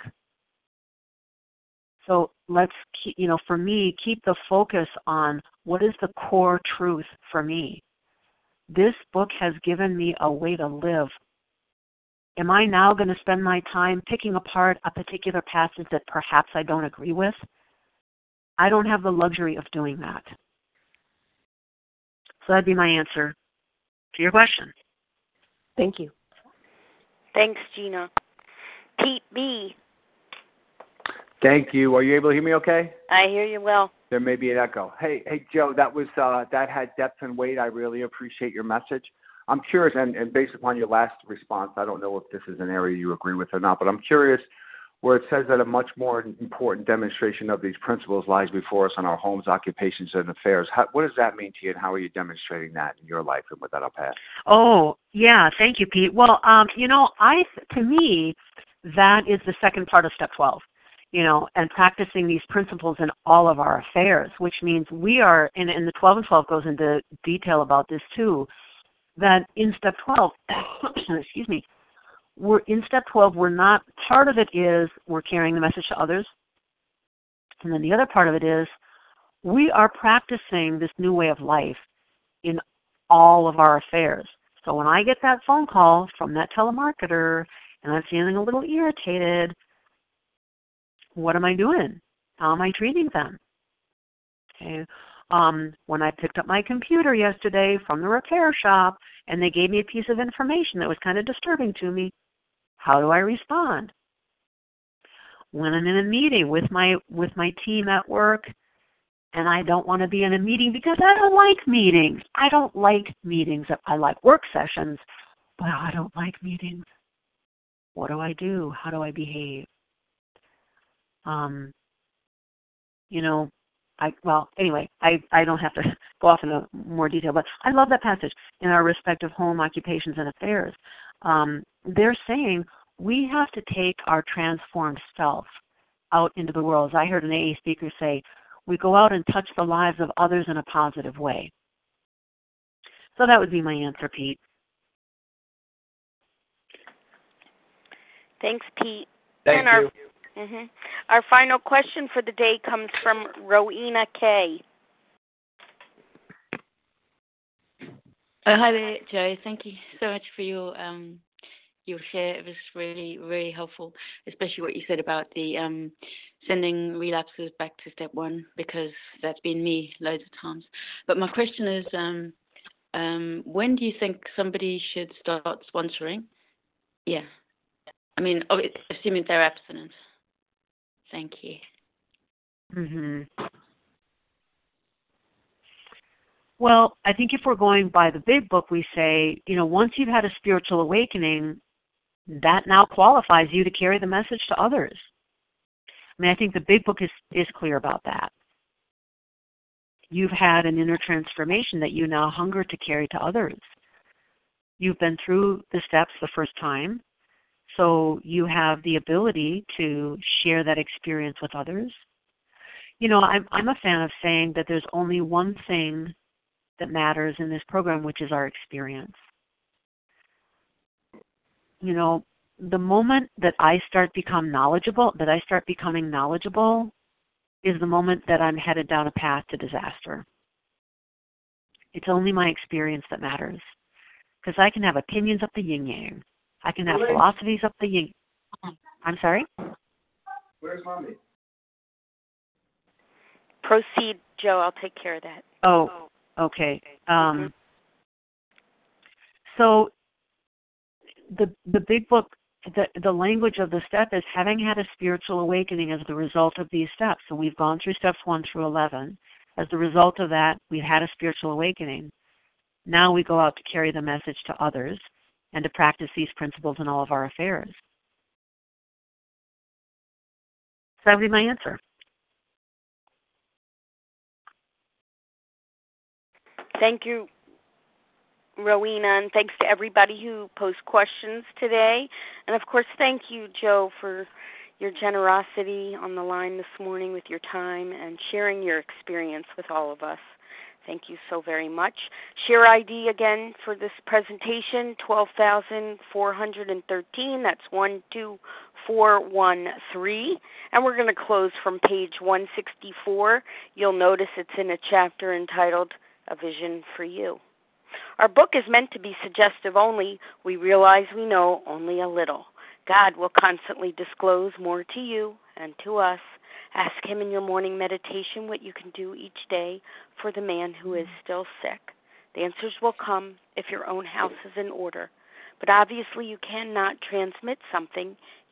So let's keep, you know, for me, keep the focus on what is the core truth for me. This book has given me a way to live Am I now going to spend my time picking apart a particular passage that perhaps I don't agree with? I don't have the luxury of doing that. So that'd be my answer to your question. Thank you. Thanks, Gina. Pete B. Thank you. Are you able to hear me okay? I hear you well. There may be an echo. Hey, hey Jo, that was uh that had depth and weight. I really appreciate your message. I'm curious, and, and based upon your last response, I don't know if this is an area you agree with or not, but I'm curious where it says that a much more important demonstration of these principles lies before us on our homes, occupations, and affairs. How, what does that mean to you, and how are you demonstrating that in your life? And with that, I'll pass. Oh, yeah, thank you, Pete. Well, um, you know, I to me, that is the second part of step 12 you know, and practicing these principles in all of our affairs, which means we are, and, and the 12 and 12 goes into detail about this too, that in step 12, [COUGHS] excuse me, we're in step 12, we're not, part of it is we're carrying the message to others. And then the other part of it is we are practicing this new way of life in all of our affairs. So when I get that phone call from that telemarketer and I'm feeling a little irritated, what am I doing? How am I treating them? Okay. Um, when I picked up my computer yesterday from the repair shop and they gave me a piece of information that was kind of disturbing to me, how do I respond? When I'm in a meeting with my with my team at work and I don't want to be in a meeting because I don't like meetings. I don't like meetings. I like work sessions, but I don't like meetings. What do I do? How do I behave? Um, you know, I well anyway I I don't have to [LAUGHS] go off into more detail, but I love that passage in our respective home occupations and affairs. Um, they're saying we have to take our transformed self out into the world. As I heard an AA speaker say, we go out and touch the lives of others in a positive way. So that would be my answer, Pete. Thanks, Pete. Thank and our, you. Mm-hmm. Our final question for the day comes from Rowena K. Oh, hi there, Jo. Thank you so much for your um, your share. It was really, really helpful, especially what you said about the um, sending relapses back to step one, because that's been me loads of times. But my question is, um, um, when do you think somebody should start sponsoring? Yeah, I mean, assuming they're abstinent. Thank you. Mhm. Well, I think if we're going by the big book, we say, you know, once you've had a spiritual awakening, that now qualifies you to carry the message to others. I mean, I think the big book is is clear about that. You've had an inner transformation that you now hunger to carry to others. You've been through the steps the first time, so you have the ability to share that experience with others. You know, I'm I'm a fan of saying that there's only one thing that matters in this program, which is our experience. You know, the moment that I start become knowledgeable, that I start becoming knowledgeable, is the moment that I'm headed down a path to disaster. It's only my experience that matters. Because I can have opinions up the yin yang. I can have philosophies up the yin. I'm sorry? Where's mommy? Proceed, Jo. I'll take care of that. Oh, oh. Okay. Um, so the the big book the the language of the step is having had a spiritual awakening as the result of these steps. So we've gone through steps one through eleven. As the result of that, we've had a spiritual awakening. Now we go out to carry the message to others and to practice these principles in all of our affairs. So that would be my answer. Thank you, Rowena, and thanks to everybody who posed questions today. And of course, thank you, Jo, for your generosity on the line this morning with your time and sharing your experience with all of us. Thank you so very much. Share ID again for this presentation 12,413. That's 12413. And we're going to close from page 164. You'll notice it's in a chapter entitled A Vision for You. Our book is meant to be suggestive only. We realize we know only a little. God will constantly disclose more to you and to us. Ask Him in your morning meditation what you can do each day for the man who is still sick. The answers will come if your own house is in order. But obviously, you cannot transmit something